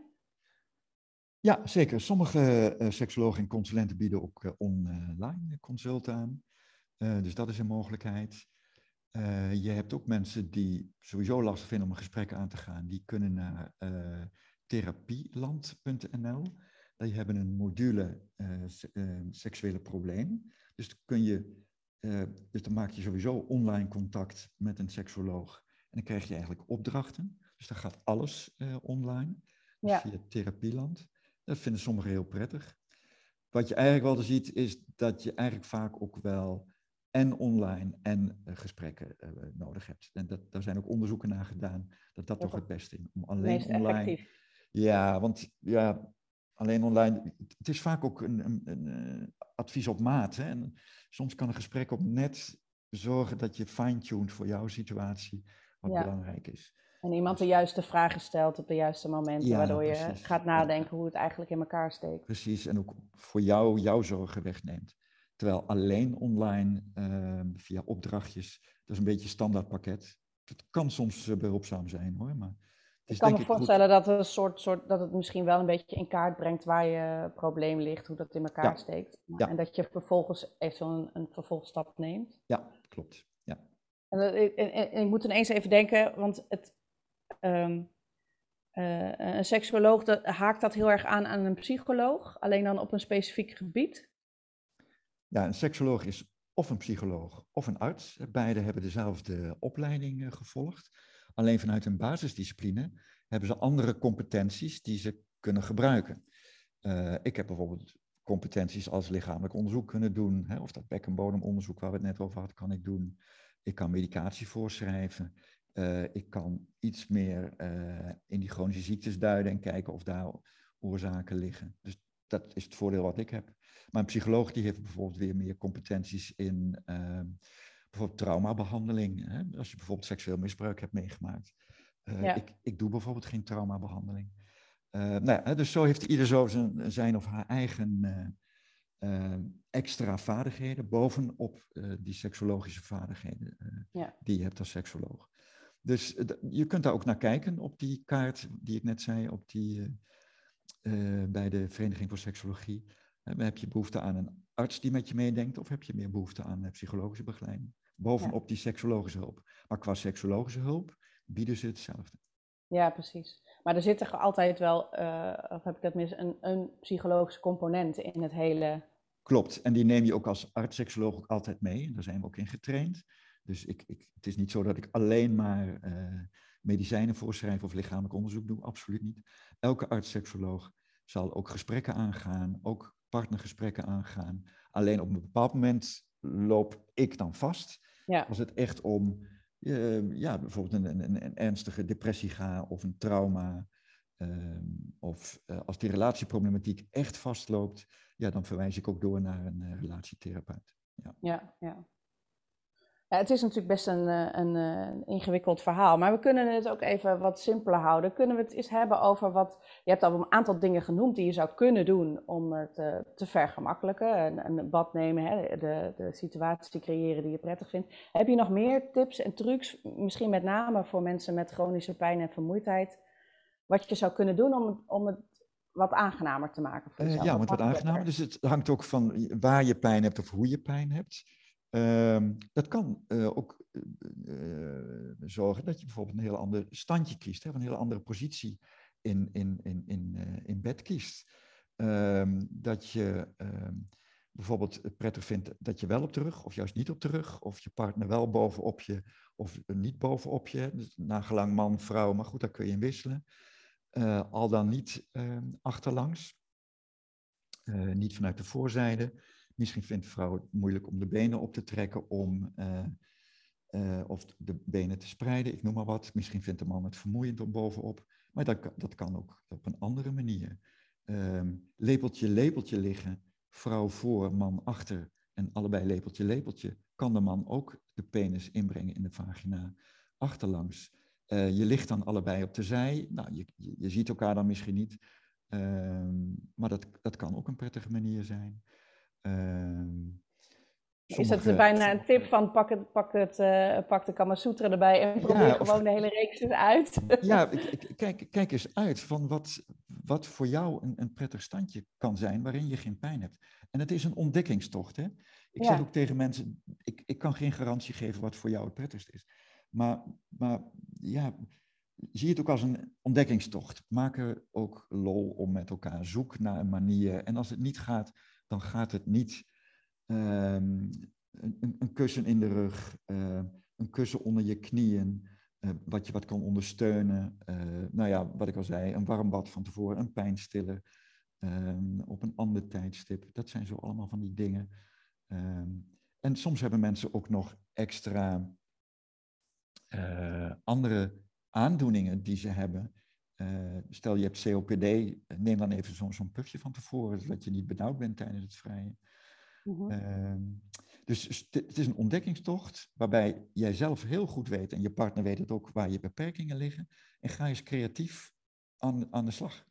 Ja, zeker. Sommige seksologen en consulenten bieden ook online consulten aan. dus dat is een mogelijkheid. je hebt ook mensen die sowieso lastig vinden om een gesprek aan te gaan. Die kunnen naar therapieland.nl. Die hebben een module uh, uh, seksuele probleem. Dus dan, kun je, uh, dus dan maak je sowieso online contact met een seksoloog. En dan krijg je eigenlijk opdrachten. Dus dan gaat alles online. Dus ja. via Therapieland. Dat vinden sommigen heel prettig. Wat je eigenlijk wel ziet, is dat je eigenlijk vaak ook wel en online en gesprekken nodig hebt. En dat, daar zijn ook onderzoeken naar gedaan, dat dat toch het beste is. Om alleen online. Effectief. Ja, want ja, alleen online, het is vaak ook een, een, een eh, advies op maat. Hè? En soms kan een gesprek op net zorgen dat je fine-tuned voor jouw situatie, wat belangrijk is. En iemand de juiste vragen stelt op de juiste momenten, waardoor je gaat nadenken hoe het eigenlijk in elkaar steekt. Precies, en ook voor jou jouw zorgen wegneemt. Terwijl alleen online, uh, via opdrachtjes, dat is een beetje standaard pakket. Het kan soms uh, behulpzaam zijn hoor, maar ik kan me voorstellen dat, het een soort, soort, dat het misschien wel een beetje in kaart brengt waar je probleem ligt, hoe dat in elkaar steekt. En dat je vervolgens eventueel een, een vervolgstap neemt. Ja, klopt. Ja. En, en, en, ik moet ineens even denken, want het, um, uh, een seksuoloog dat, haakt dat heel erg aan aan een psycholoog, alleen dan op een specifiek gebied. Ja, een seksoloog is of een psycholoog of een arts. Beide hebben dezelfde opleiding uh, gevolgd. Alleen vanuit een basisdiscipline hebben ze andere competenties die ze kunnen gebruiken. Uh, ik heb bijvoorbeeld competenties als lichamelijk onderzoek kunnen doen, hè, of dat bekkenbodemonderzoek waar we het net over hadden, kan ik doen. Ik kan medicatie voorschrijven. Uh, ik kan iets meer uh, in die chronische ziektes duiden en kijken of daar oorzaken liggen. Dus dat is het voordeel wat ik heb. Maar een psycholoog die heeft bijvoorbeeld weer meer competenties in uh, bijvoorbeeld traumabehandeling. Hè? Als je bijvoorbeeld seksueel misbruik hebt meegemaakt. Uh, ik, ik doe bijvoorbeeld geen traumabehandeling. Uh, nou ja, dus zo heeft ieder zo zijn, zijn of haar eigen uh, extra vaardigheden bovenop die seksologische vaardigheden ja. die je hebt als seksoloog. Dus je kunt daar ook naar kijken op die kaart die ik net zei, op die, bij de Vereniging voor Seksologie. Heb je behoefte aan een arts die met je meedenkt of heb je meer behoefte aan eh, psychologische begeleiding? Bovenop die seksologische hulp. Maar qua seksologische hulp bieden ze hetzelfde. Ja, precies. Maar er zit er altijd wel, uh, of heb ik dat mis, een, een psychologische component in het hele. Klopt, en die neem je ook als arts-seksoloog ook altijd mee. Daar zijn we ook in getraind. Dus ik, ik, het is niet zo dat ik alleen maar uh, medicijnen voorschrijf of lichamelijk onderzoek doe, absoluut niet. Elke arts-seksoloog zal ook gesprekken aangaan, ook partnergesprekken aangaan. Alleen op een bepaald moment loop ik dan vast. Ja. Als het echt om uh, ja, bijvoorbeeld een, een, een, ernstige depressie gaat of een trauma. Uh, of uh, als die relatieproblematiek echt vastloopt, ja, dan verwijs ik ook door naar een uh, relatietherapeut. Ja, ja. ja. Het is natuurlijk best een, eh, een, eh, een, ingewikkeld verhaal, maar we kunnen het ook even wat simpeler houden. Kunnen we het eens hebben over wat. Je hebt al een aantal dingen genoemd die je zou kunnen doen om het te, eh, te vergemakkelijken. Een, een bad nemen, hè, de, de situatie creëren die je prettig vindt. Heb je nog meer tips en trucs, misschien met name voor mensen met chronische pijn en vermoeidheid, wat je zou kunnen doen om, om het wat aangenamer te maken voor jezelf? ja, om het wat aangenamer. Dus het hangt ook van waar je pijn hebt of hoe je pijn hebt. Um, dat kan uh, ook uh, zorgen dat je bijvoorbeeld een heel ander standje kiest, hè, een hele andere positie in, in, in, in, in bed kiest. Um, dat je um, bijvoorbeeld prettig vindt dat je wel op de rug, of juist niet op de rug, of je partner wel bovenop je, of niet bovenop je, dus nagelang man, vrouw, maar goed, daar kun je in wisselen. al dan niet achterlangs, niet vanuit de voorzijde. Misschien vindt vrouw het moeilijk om de benen op te trekken om, uh, uh, of de benen te spreiden, ik noem maar wat. Misschien vindt de man het vermoeiend om bovenop. Maar dat, dat kan ook op een andere manier. Um, lepeltje, lepeltje liggen, vrouw voor, man achter en allebei lepeltje, lepeltje, kan de man ook de penis inbrengen in de vagina achterlangs. Uh, je ligt dan allebei op de zij. Nou, je, je, ziet elkaar dan misschien niet. Um, maar dat, dat kan ook een prettige manier zijn. Ehm, is dat bijna een tip van pak, het, pak, het, uh, pak de Kamasutra erbij en probeer gewoon de hele reeks eens uit? Ja, kijk, kijk eens uit van wat, wat voor jou een, een prettig standje kan zijn waarin je geen pijn hebt. En het is een ontdekkingstocht. Hè? Ik zeg ook tegen mensen, ik, ik kan geen garantie geven wat voor jou het prettigst is. Maar, maar ja, zie het ook als een ontdekkingstocht. Maak er ook lol om met elkaar. Zoek naar een manier. En als het niet gaat, dan gaat het niet um, een, een, kussen in de rug, uh, een kussen onder je knieën, uh, wat je wat kan ondersteunen. Uh, nou ja, wat ik al zei, een warm bad van tevoren, een pijnstiller um, op een ander tijdstip. Dat zijn zo allemaal van die dingen. En soms hebben mensen ook nog extra andere aandoeningen die ze hebben. Uh, stel je hebt COPD, neem dan even zo'n zo puffje van tevoren, zodat je niet benauwd bent tijdens het vrijen. Mm-hmm. Uh, dus het is een ontdekkingstocht waarbij jij zelf heel goed weet en je partner weet het ook waar je beperkingen liggen. En ga eens creatief aan, aan de slag.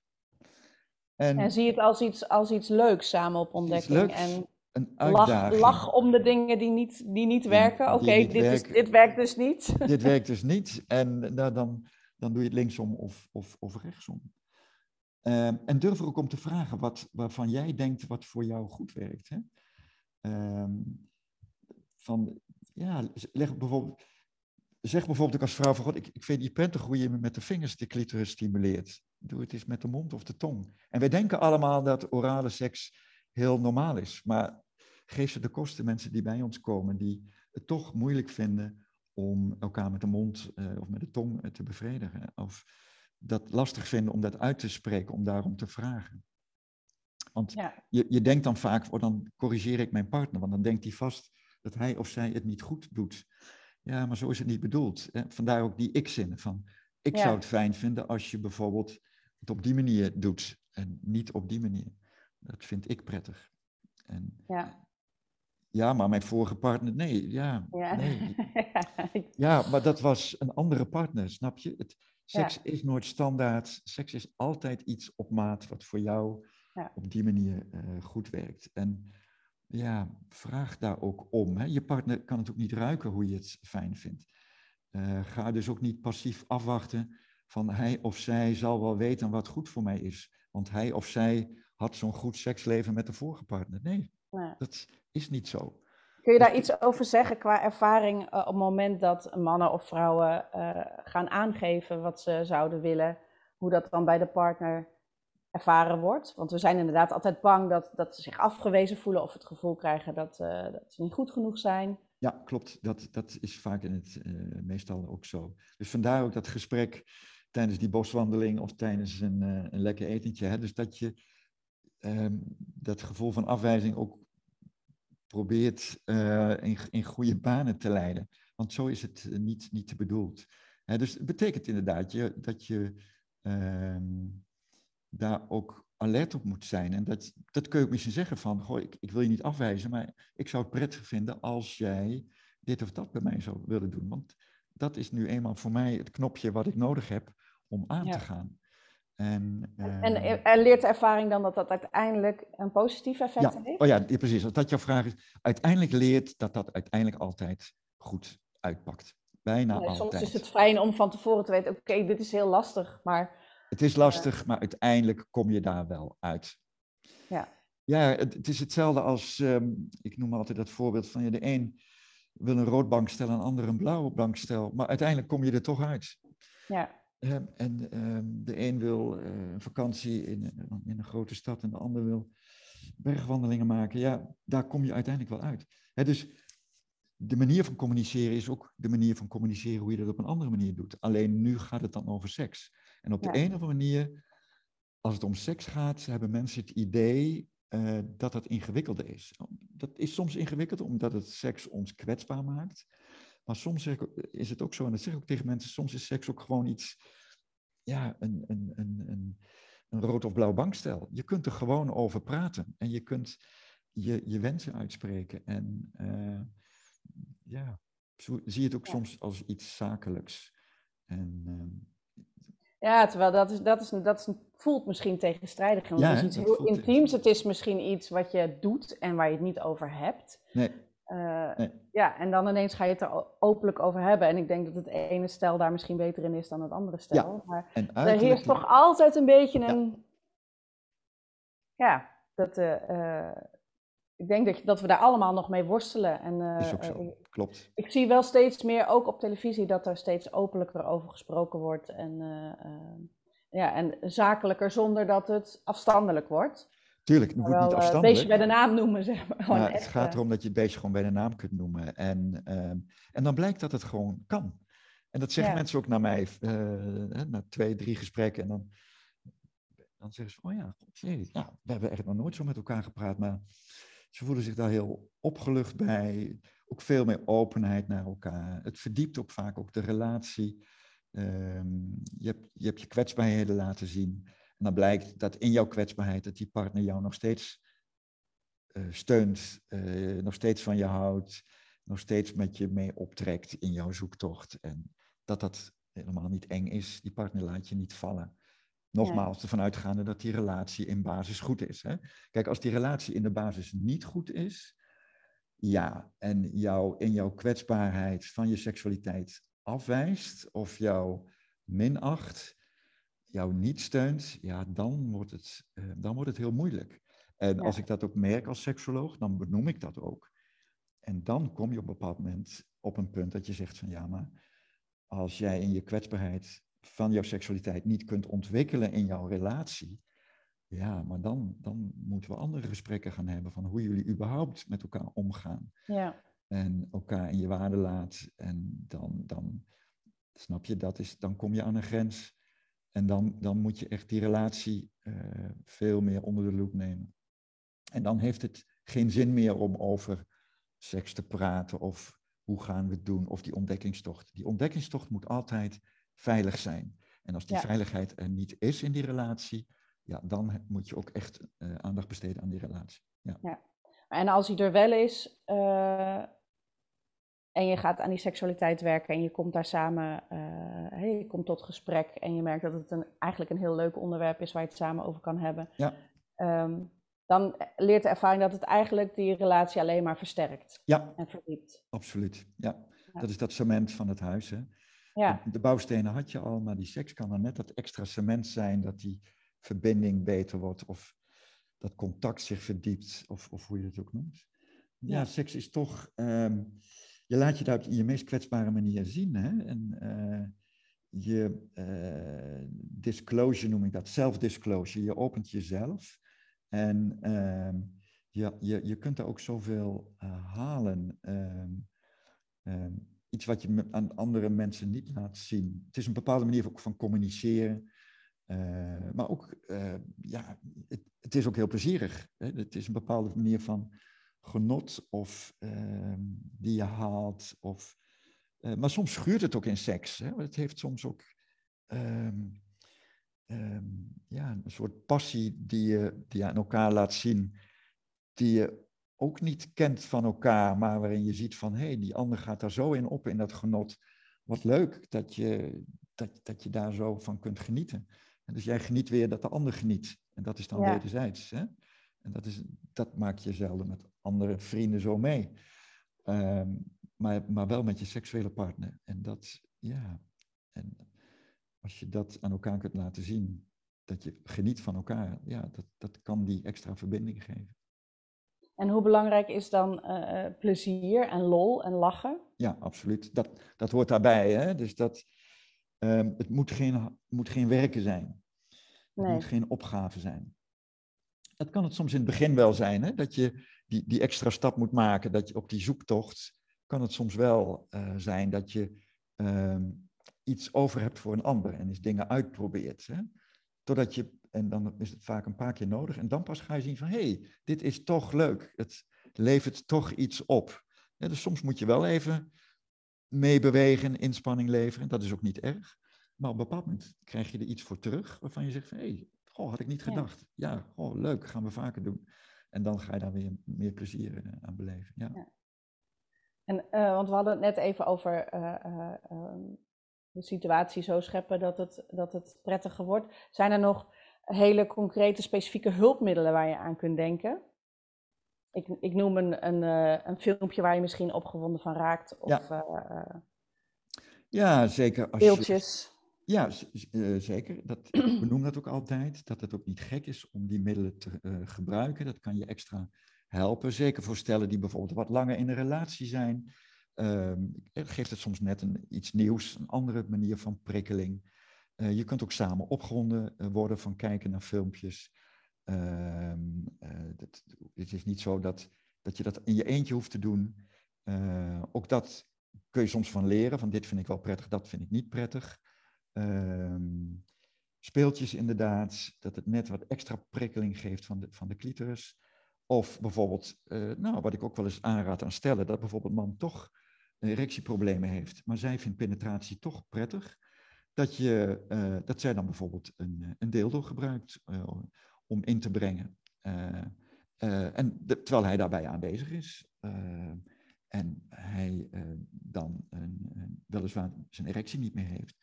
En, en zie het als iets, als iets leuks samen op ontdekking. Leuks, en een uitdaging. Lach, lach, om de dingen die niet, die niet werken. Oké, dit, dit werkt dus niet. Dit werkt dus niet. En nou, dan, dan doe je het linksom of, of, of rechtsom. Uh, en durf er ook om te vragen wat, waarvan jij denkt wat voor jou goed werkt. Hè? Uh, van, ja, leg bijvoorbeeld, zeg bijvoorbeeld ook als vrouw van God, ik, ik vind die prettig je met de vingers de clitoris stimuleert. Doe het eens met de mond of de tong. En wij denken allemaal dat orale seks heel normaal is. Maar geef ze de kosten, mensen die bij ons komen, die het toch moeilijk vinden om elkaar met de mond uh, of met de tong uh, te bevredigen. Of dat lastig vinden om dat uit te spreken, om daarom te vragen. Want ja. je, je denkt dan vaak, oh, dan corrigeer ik mijn partner, want dan denkt hij vast dat hij of zij het niet goed doet. Ja, maar zo is het niet bedoeld. Hè? Vandaar ook die ik-zin van, ik ja. zou het fijn vinden als je bijvoorbeeld het op die manier doet en niet op die manier. Dat vind ik prettig. En ja. Ja, maar mijn vorige partner, nee, ja. Ja, nee. ja maar dat was een andere partner, snap je? Het, seks is nooit standaard. Seks is altijd iets op maat wat voor jou ja. op die manier uh, goed werkt. En ja, vraag daar ook om. Hè. Je partner kan het ook niet ruiken hoe je het fijn vindt. Uh, ga dus ook niet passief afwachten van hij of zij zal wel weten wat goed voor mij is. Want hij of zij had zo'n goed seksleven met de vorige partner. Nee, Dat is niet zo. Kun je daar iets over zeggen qua ervaring uh, op het moment dat mannen of vrouwen uh, gaan aangeven wat ze zouden willen, hoe dat dan bij de partner ervaren wordt? Want we zijn inderdaad altijd bang dat, dat ze zich afgewezen voelen of het gevoel krijgen dat, uh, dat ze niet goed genoeg zijn. Ja, klopt. Dat, dat is vaak in het meestal ook zo. Dus vandaar ook dat gesprek tijdens die boswandeling of tijdens een, een lekker etentje. Hè? Dus dat je dat gevoel van afwijzing ook probeert uh, in, in goede banen te leiden. Want zo is het eh, niet, niet te bedoeld. dus het betekent inderdaad je, dat je uh, daar ook alert op moet zijn. En dat, dat kun je ook misschien zeggen van, goh, ik, ik wil je niet afwijzen, maar ik zou het prettig vinden als jij dit of dat bij mij zou willen doen. Want dat is nu eenmaal voor mij het knopje wat ik nodig heb om aan te gaan. En, en ehm, er leert de ervaring dan dat dat uiteindelijk een positief effect ja, heeft? Oh ja, precies. Als dat jouw vraag is. Uiteindelijk leert dat dat uiteindelijk altijd goed uitpakt. Bijna nee, altijd. Soms is het fijn om van tevoren te weten, oké, dit is heel lastig, maar... Het is lastig, maar uiteindelijk kom je daar wel uit. Ja. Ja, het, het is hetzelfde als, um, ik noem altijd dat voorbeeld van, je de een wil een rood bankstel en de ander een blauwe bankstel, maar uiteindelijk kom je er toch uit. Ja. En ehm, de een wil eh, een vakantie in, in, een grote stad en de ander wil bergwandelingen maken. Ja, daar kom je uiteindelijk wel uit. dus de manier van communiceren is ook de manier van communiceren hoe je dat op een andere manier doet. Alleen nu gaat het dan over seks. En op de een of andere manier, als het om seks gaat, hebben mensen het idee uh, dat dat ingewikkelder is. Dat is soms ingewikkeld omdat het seks ons kwetsbaar maakt. Maar soms zeg ik, is het ook zo, en dat zeg ik ook tegen mensen, soms is seks ook gewoon iets, ja, een, een, een, een, een rood of blauw bankstel. Je kunt er gewoon over praten en je kunt je, je wensen uitspreken. En uh, ja, zo zie je het ook soms als iets zakelijks. En, uh, ja, terwijl dat, is, dat, is, dat is, voelt misschien tegenstrijdig. Want ja, het is iets heel intiems. Het is misschien iets wat je doet en waar je het niet over hebt. Nee. Uh, Ja, en dan ineens ga je het er openlijk over hebben. En ik denk dat het ene stel daar misschien beter in is dan het andere stel. Ja, maar er heerst toch altijd een beetje een. Ja, ja dat. Uh, ik denk dat, dat we daar allemaal nog mee worstelen. En, uh, is ook zo, klopt. Ik zie wel steeds meer, ook op televisie, dat er steeds openlijker over gesproken wordt. En, ja, en zakelijker zonder dat het afstandelijk wordt. Tuurlijk, het moet niet afstandelijk. Het beestje bij de naam noemen, zeg maar. maar het gaat erom dat je het beestje gewoon bij de naam kunt noemen. En, ehm, en dan blijkt dat het gewoon kan. En dat zeggen mensen ook naar mij, uh, na twee, drie gesprekken. En dan, dan zeggen ze, oh ja, jee, ja, we hebben echt nog nooit zo met elkaar gepraat. Maar ze voelen zich daar heel opgelucht bij. Ook veel meer openheid naar elkaar. Het verdiept ook vaak ook de relatie. Ehm, je, hebt, je hebt je kwetsbaarheden laten zien. En dan blijkt dat in jouw kwetsbaarheid, dat die partner jou nog steeds uh, steunt, uh, nog steeds van je houdt, nog steeds met je mee optrekt in jouw zoektocht. En dat dat helemaal niet eng is. Die partner laat je niet vallen. Nogmaals, ervan uitgaande dat die relatie in basis goed is. Hè? Kijk, als die relatie in de basis niet goed is, ja, en jou in jouw kwetsbaarheid van je seksualiteit afwijst of jou minacht, jou niet steunt, ja, dan wordt het, uh, dan wordt het heel moeilijk. En als ik dat ook merk als seksoloog, dan benoem ik dat ook. En dan kom je op een bepaald moment op een punt dat je zegt van ja, maar als jij in je kwetsbaarheid van jouw seksualiteit niet kunt ontwikkelen in jouw relatie, ja, maar dan, dan moeten we andere gesprekken gaan hebben van hoe jullie überhaupt met elkaar omgaan. Ja. En elkaar in je waarde laat. En dan, dan snap je, dat is, dan kom je aan een grens en dan, dan moet je echt die relatie uh, veel meer onder de loep nemen. En dan heeft het geen zin meer om over seks te praten of hoe gaan we het doen of die ontdekkingstocht. Die ontdekkingstocht moet altijd veilig zijn. En als die ja. veiligheid er niet is in die relatie, ja, dan moet je ook echt uh, aandacht besteden aan die relatie. Ja. ja. En als hij er wel is, uh, en je gaat aan die seksualiteit werken en je komt daar samen, uh, je komt tot gesprek en je merkt dat het een, eigenlijk een heel leuk onderwerp is waar je het samen over kan hebben. Ja. Um, dan leert de ervaring dat het eigenlijk die relatie alleen maar versterkt ja. en verdiept. Absoluut, ja. ja. Dat is dat cement van het huis. Hè? Ja. De, de, bouwstenen had je al, maar die seks kan dan net dat extra cement zijn, dat die verbinding beter wordt. Of dat contact zich verdiept, of, of hoe je het ook noemt. Ja, seks is toch, ehm, je laat je daar op je meest kwetsbare manier zien. Hè? En uh, je uh, disclosure noem ik dat, self-disclosure. Je opent jezelf en uh, je, je, je kunt er ook zoveel uh, halen. Ehm, iets wat je aan andere mensen niet laat zien. Het is een bepaalde manier van communiceren. Maar ook, ja, het, het, is ook heel plezierig. Hè? Het is een bepaalde manier van genot of uh, die je haalt. Of, uh, maar soms schuurt het ook in seks. Hè? Het heeft soms ook um, um, ja, een soort passie die je, die je aan elkaar laat zien, die je ook niet kent van elkaar, maar waarin je ziet van hé, hey, die ander gaat daar zo in op in dat genot. Wat leuk dat je, dat, dat je daar zo van kunt genieten. En dus jij geniet weer dat de ander geniet. En dat is dan ja. wederzijds. Hè? En dat, is, dat maak je zelden met andere vrienden zo mee. Um, maar, maar wel met je seksuele partner. En dat, ja. En als je dat aan elkaar kunt laten zien, dat je geniet van elkaar, ja, dat, dat kan die extra verbinding geven. En hoe belangrijk is dan uh, plezier en lol en lachen? Ja, absoluut. Dat, dat hoort daarbij. Hè? Dus dat, um, het moet geen, moet geen werken zijn. Het nee. moet geen opgave zijn. Dat kan het soms in het begin wel zijn, hè? dat je die, die extra stap moet maken, dat je op die zoektocht, kan het soms wel uh, zijn dat je um, iets over hebt voor een ander en eens dingen uitprobeert. Hè? Totdat je, en dan is het vaak een paar keer nodig, en dan pas ga je zien van, hé, hey, dit is toch leuk. Het levert toch iets op. Ja, dus soms moet je wel even meebewegen, inspanning leveren. Dat is ook niet erg. Maar op een bepaald moment krijg je er iets voor terug waarvan je zegt van, hé, hey, goh, had ik niet gedacht. Ja, ja goh, leuk, gaan we vaker doen. En dan ga je daar weer meer plezier uh, aan beleven. Ja. ja. En, uh, want we hadden het net even over uh, de situatie zo scheppen dat het, dat het prettiger wordt. Zijn er nog hele concrete, specifieke hulpmiddelen waar je aan kunt denken? Ik, ik noem een, een, een filmpje waar je misschien opgewonden van raakt. Of, ja. ja, zeker. Als beeldjes. Je, ja, uh, zeker. Dat, we noemen dat ook altijd. Dat het ook niet gek is om die middelen te uh, gebruiken. Dat kan je extra helpen. Zeker voor stellen die bijvoorbeeld wat langer in een relatie zijn. Um, geeft het soms net een, iets nieuws, een andere manier van prikkeling. Uh, je kunt ook samen opgewonden worden van kijken naar filmpjes. Um, het, het is niet zo dat, dat je dat in je eentje hoeft te doen. ook dat kun je soms van leren, van dit vind ik wel prettig, dat vind ik niet prettig. Um, speeltjes inderdaad, dat het net wat extra prikkeling geeft van de, van de clitoris. Of bijvoorbeeld, uh, nou, wat ik ook wel eens aanraad aan stellen, dat bijvoorbeeld man toch erectieproblemen heeft, maar zij vindt penetratie toch prettig. Dat, je, uh, dat zij dan bijvoorbeeld een, een dildo gebruikt om in te brengen. en terwijl hij daarbij aanwezig is. en hij dan een, weliswaar zijn erectie niet meer heeft.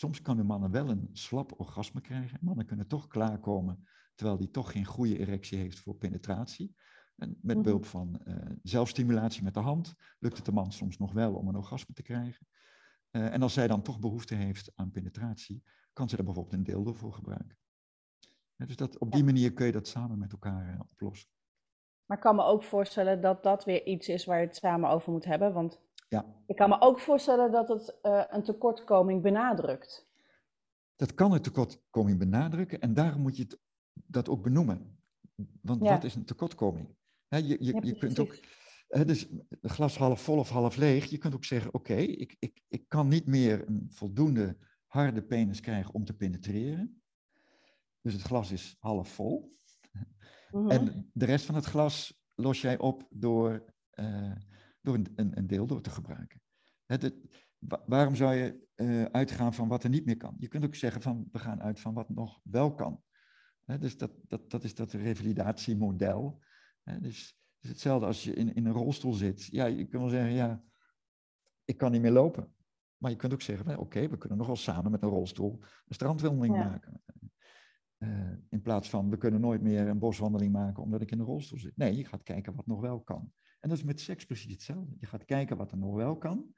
Soms kunnen mannen wel een slap orgasme krijgen. Mannen kunnen toch klaarkomen, terwijl die toch geen goede erectie heeft voor penetratie. En met mhm. behulp van uh, zelfstimulatie met de hand lukt het de man soms nog wel om een orgasme te krijgen. Uh, en als zij dan toch behoefte heeft aan penetratie, kan ze daar bijvoorbeeld een dildo voor gebruiken. Ja, dus dat, op die manier kun je dat samen met elkaar uh, oplossen. Maar ik kan me ook voorstellen dat dat weer iets is waar je het samen over moet hebben. Want ja. Ik kan me ook voorstellen dat het uh, een tekortkoming benadrukt. Dat kan een tekortkoming benadrukken en daarom moet je het, dat ook benoemen. Want ja. wat is een tekortkoming? He, je, je, ja, je kunt ook, he, dus glas half vol of half leeg, je kunt ook zeggen, oké, okay, ik, ik, ik kan niet meer een voldoende harde penis krijgen om te penetreren. Dus het glas is half vol. Mm -hmm. En de rest van het glas los jij op door uh, door een, een, door te gebruiken. Het, het, waarom zou je uh, uitgaan van wat er niet meer kan? Je kunt ook zeggen van we gaan uit van wat nog wel kan. He, dus dat, dat, dat is dat revalidatiemodel. He, dus het is hetzelfde als je in, in een rolstoel zit. Ja, je kunt wel zeggen, ja, ik kan niet meer lopen. Maar je kunt ook zeggen, oké, okay, we kunnen nog wel samen met een rolstoel een strandwandeling ja. maken. Uh, in plaats van, we kunnen nooit meer een boswandeling maken omdat ik in een rolstoel zit. Nee, je gaat kijken wat nog wel kan. En dat is met seks precies hetzelfde. Je gaat kijken wat er nog wel kan.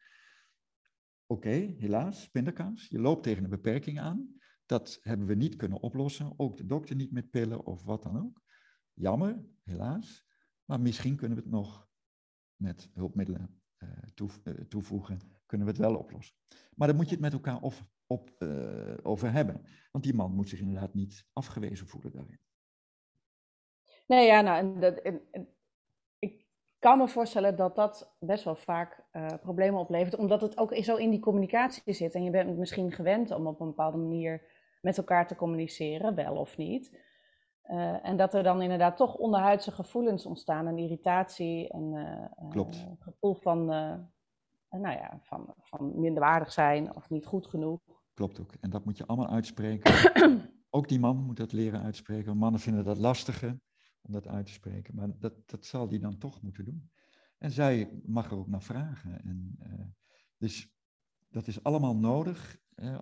Oké, helaas, pindakaas. Je loopt tegen een beperking aan. Dat hebben we niet kunnen oplossen. Ook de dokter niet met pillen of wat dan ook. jammer, helaas. Maar misschien kunnen we het nog met hulpmiddelen toevoegen, kunnen we het wel oplossen. Maar dan moet je het met elkaar op, op, over hebben. Want die man moet zich inderdaad niet afgewezen voelen daarin. Nee, ja, nou, dat, ik kan me voorstellen dat dat best wel vaak uh, problemen oplevert, omdat het ook zo in die communicatie zit. En je bent misschien gewend om op een bepaalde manier met elkaar te communiceren, wel of niet. Uh, en dat er dan inderdaad toch onderhuidse gevoelens ontstaan, en irritatie en uh, Klopt. gevoel van, nou ja, van, van minderwaardig zijn of niet goed genoeg. Klopt ook. En dat moet je allemaal uitspreken. ook die man moet dat leren uitspreken. Mannen vinden dat lastiger om dat uit te spreken. Maar dat, dat zal die dan toch moeten doen. En zij mag er ook naar vragen. En, uh, dus dat is allemaal nodig uh,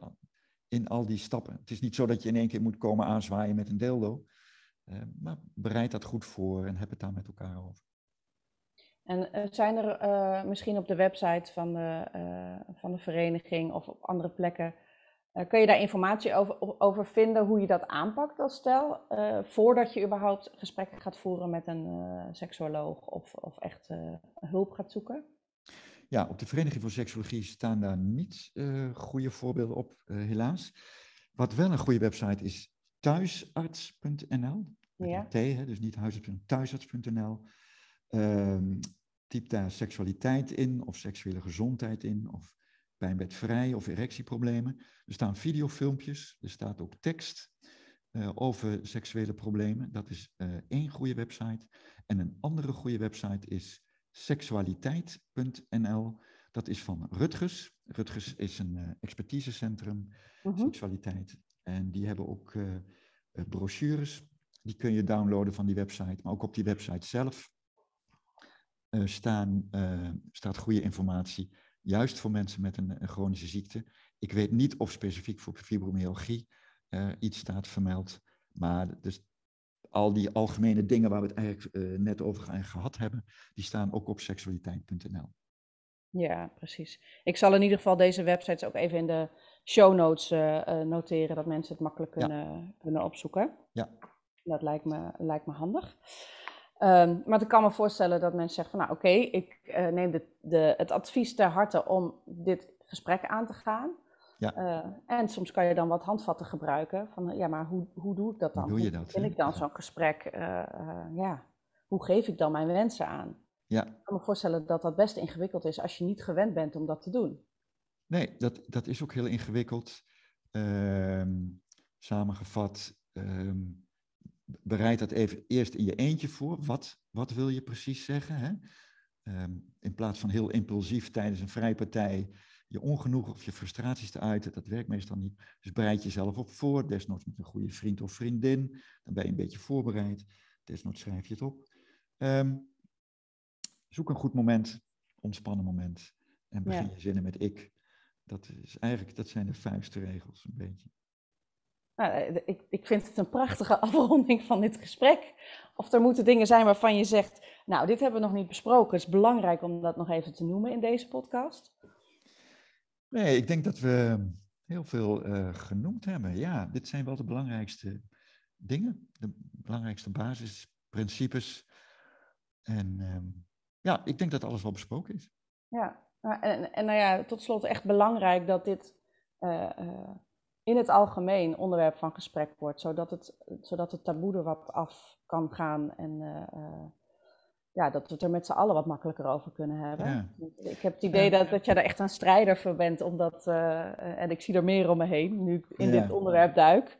in al die stappen. Het is niet zo dat je in één keer moet komen aanzwaaien met een dildo. Uh, maar bereid dat goed voor en heb het daar met elkaar over. En zijn er misschien op de website van de, van de vereniging of op andere plekken uh, kun je daar informatie over, over, vinden hoe je dat aanpakt als stel, uh, voordat je überhaupt gesprekken gaat voeren met een uh, seksuoloog of, of echt hulp gaat zoeken? Ja, op de Vereniging voor Seksologie staan daar niet goede voorbeelden op, helaas. Wat wel een goede website is thuisarts.nl. Ja. T, hè, dus niet huisarts, thuisarts.nl. Ehm, typ daar seksualiteit in of seksuele gezondheid in of pijnbedvrij of erectieproblemen. Er staan videofilmpjes, er staat ook tekst uh, over seksuele problemen. Dat is uh, één goede website. En een andere goede website is seksualiteit.nl. Dat is van Rutgers. Rutgers is een uh, expertisecentrum, -huh. seksualiteit. En die hebben ook brochures. Die kun je downloaden van die website. Maar ook op die website zelf staan, staat goede informatie juist voor mensen met een, een, chronische ziekte. Ik weet niet of specifiek voor fibromyalgie uh, iets staat vermeld, maar dus al die algemene dingen waar we het eigenlijk uh, net over gehad hebben, die staan ook op seksualiteit.nl. Ja, precies. Ik zal in ieder geval deze websites ook even in de show notes uh, noteren, dat mensen het makkelijk kunnen, ja. kunnen opzoeken. Ja. Dat lijkt me, lijkt me handig. Um, maar ik kan me voorstellen dat mensen zeggen van nou oké, okay, ik uh, neem de, de, het advies ter harte om dit gesprek aan te gaan. Ja. Uh, en soms kan je dan wat handvatten gebruiken van ja, maar hoe, hoe doe ik dat dan? Hoe doe je dat? Hoe ik dan zo'n gesprek? Uh, ja, hoe geef ik dan mijn wensen aan? Ja. Ik kan me voorstellen dat dat best ingewikkeld is als je niet gewend bent om dat te doen. Nee, dat, dat is ook heel ingewikkeld. Um, samengevat, um, bereid dat even eerst in je eentje voor. Wat, wat wil je precies zeggen? Hè? Um, in plaats van heel impulsief tijdens een vrijpartij je ongenoegen of je frustraties te uiten, dat werkt meestal niet. Dus bereid jezelf op voor, desnoods met een goede vriend of vriendin. Dan ben je een beetje voorbereid. Desnoods schrijf je het op. Um, zoek een goed moment, ontspannen moment. En begin ja. je zinnen met ik. Dat, is eigenlijk, dat zijn de vuistregels een beetje. Nou, ik, ik vind het een prachtige afronding van dit gesprek. Of er moeten dingen zijn waarvan je zegt, nou, dit hebben we nog niet besproken. Het is belangrijk om dat nog even te noemen in deze podcast. Nee, ik denk dat we heel veel uh, genoemd hebben. Ja, dit zijn wel de belangrijkste dingen, de belangrijkste basisprincipes. En uh, ja, ik denk dat alles wel besproken is. Ja, en, en nou ja, tot slot echt belangrijk dat dit uh, in het algemeen onderwerp van gesprek wordt, zodat het, zodat het taboe er wat af kan gaan en uh, ja, dat we het er met z'n allen wat makkelijker over kunnen hebben. Ja. Ik heb het idee dat, dat jij daar echt een strijder voor bent, omdat, uh, en ik zie er meer om me heen nu ik in Ja. dit onderwerp duik.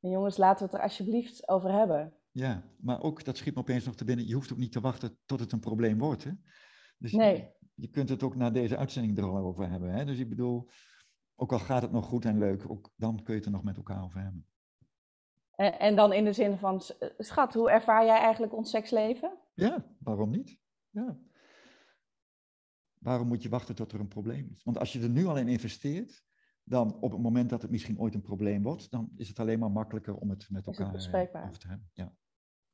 En jongens, laten we het er alsjeblieft over hebben. Ja, maar ook, dat schiet me opeens nog te binnen, je hoeft ook niet te wachten tot het een probleem wordt. Hè? Dus Nee. je kunt het ook na deze uitzending er al over hebben. Hè? Dus ik bedoel, ook al gaat het nog goed en leuk, ook dan kun je het er nog met elkaar over hebben. En, en dan in de zin van, s- schat, hoe ervaar jij eigenlijk ons seksleven? Ja, waarom niet? Ja. Waarom moet je wachten tot er een probleem is? Want als je er nu al in investeert, dan op het moment dat het misschien ooit een probleem wordt, dan is het alleen maar makkelijker om het met elkaar eh, over te hebben. Ja.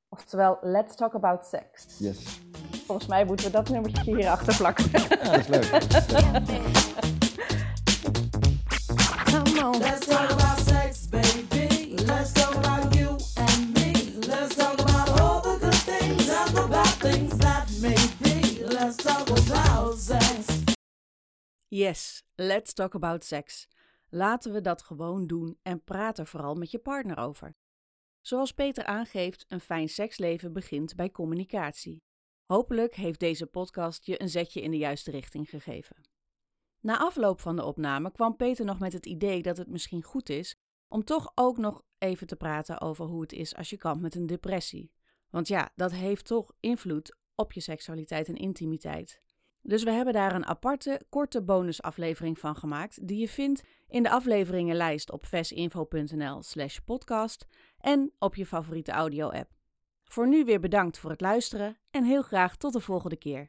Oftewel, let's talk about sex. Yes. Volgens mij moeten we dat nummertje hier achter plakken. Ja, dat is leuk. Yes, let's talk about sex. Laten we dat gewoon doen en praat er vooral met je partner over. Zoals Peter aangeeft, een fijn seksleven begint bij communicatie. Hopelijk heeft deze podcast je een zetje in de juiste richting gegeven. Na afloop van de opname kwam Peter nog met het idee dat het misschien goed is om toch ook nog even te praten over hoe het is als je kampt met een depressie. Want ja, dat heeft toch invloed op je seksualiteit en intimiteit. Dus we hebben daar een aparte, korte bonusaflevering van gemaakt, die je vindt in de afleveringenlijst op vesinfo.nl/slash podcast en op je favoriete audio-app. Voor nu weer bedankt voor het luisteren en heel graag tot de volgende keer.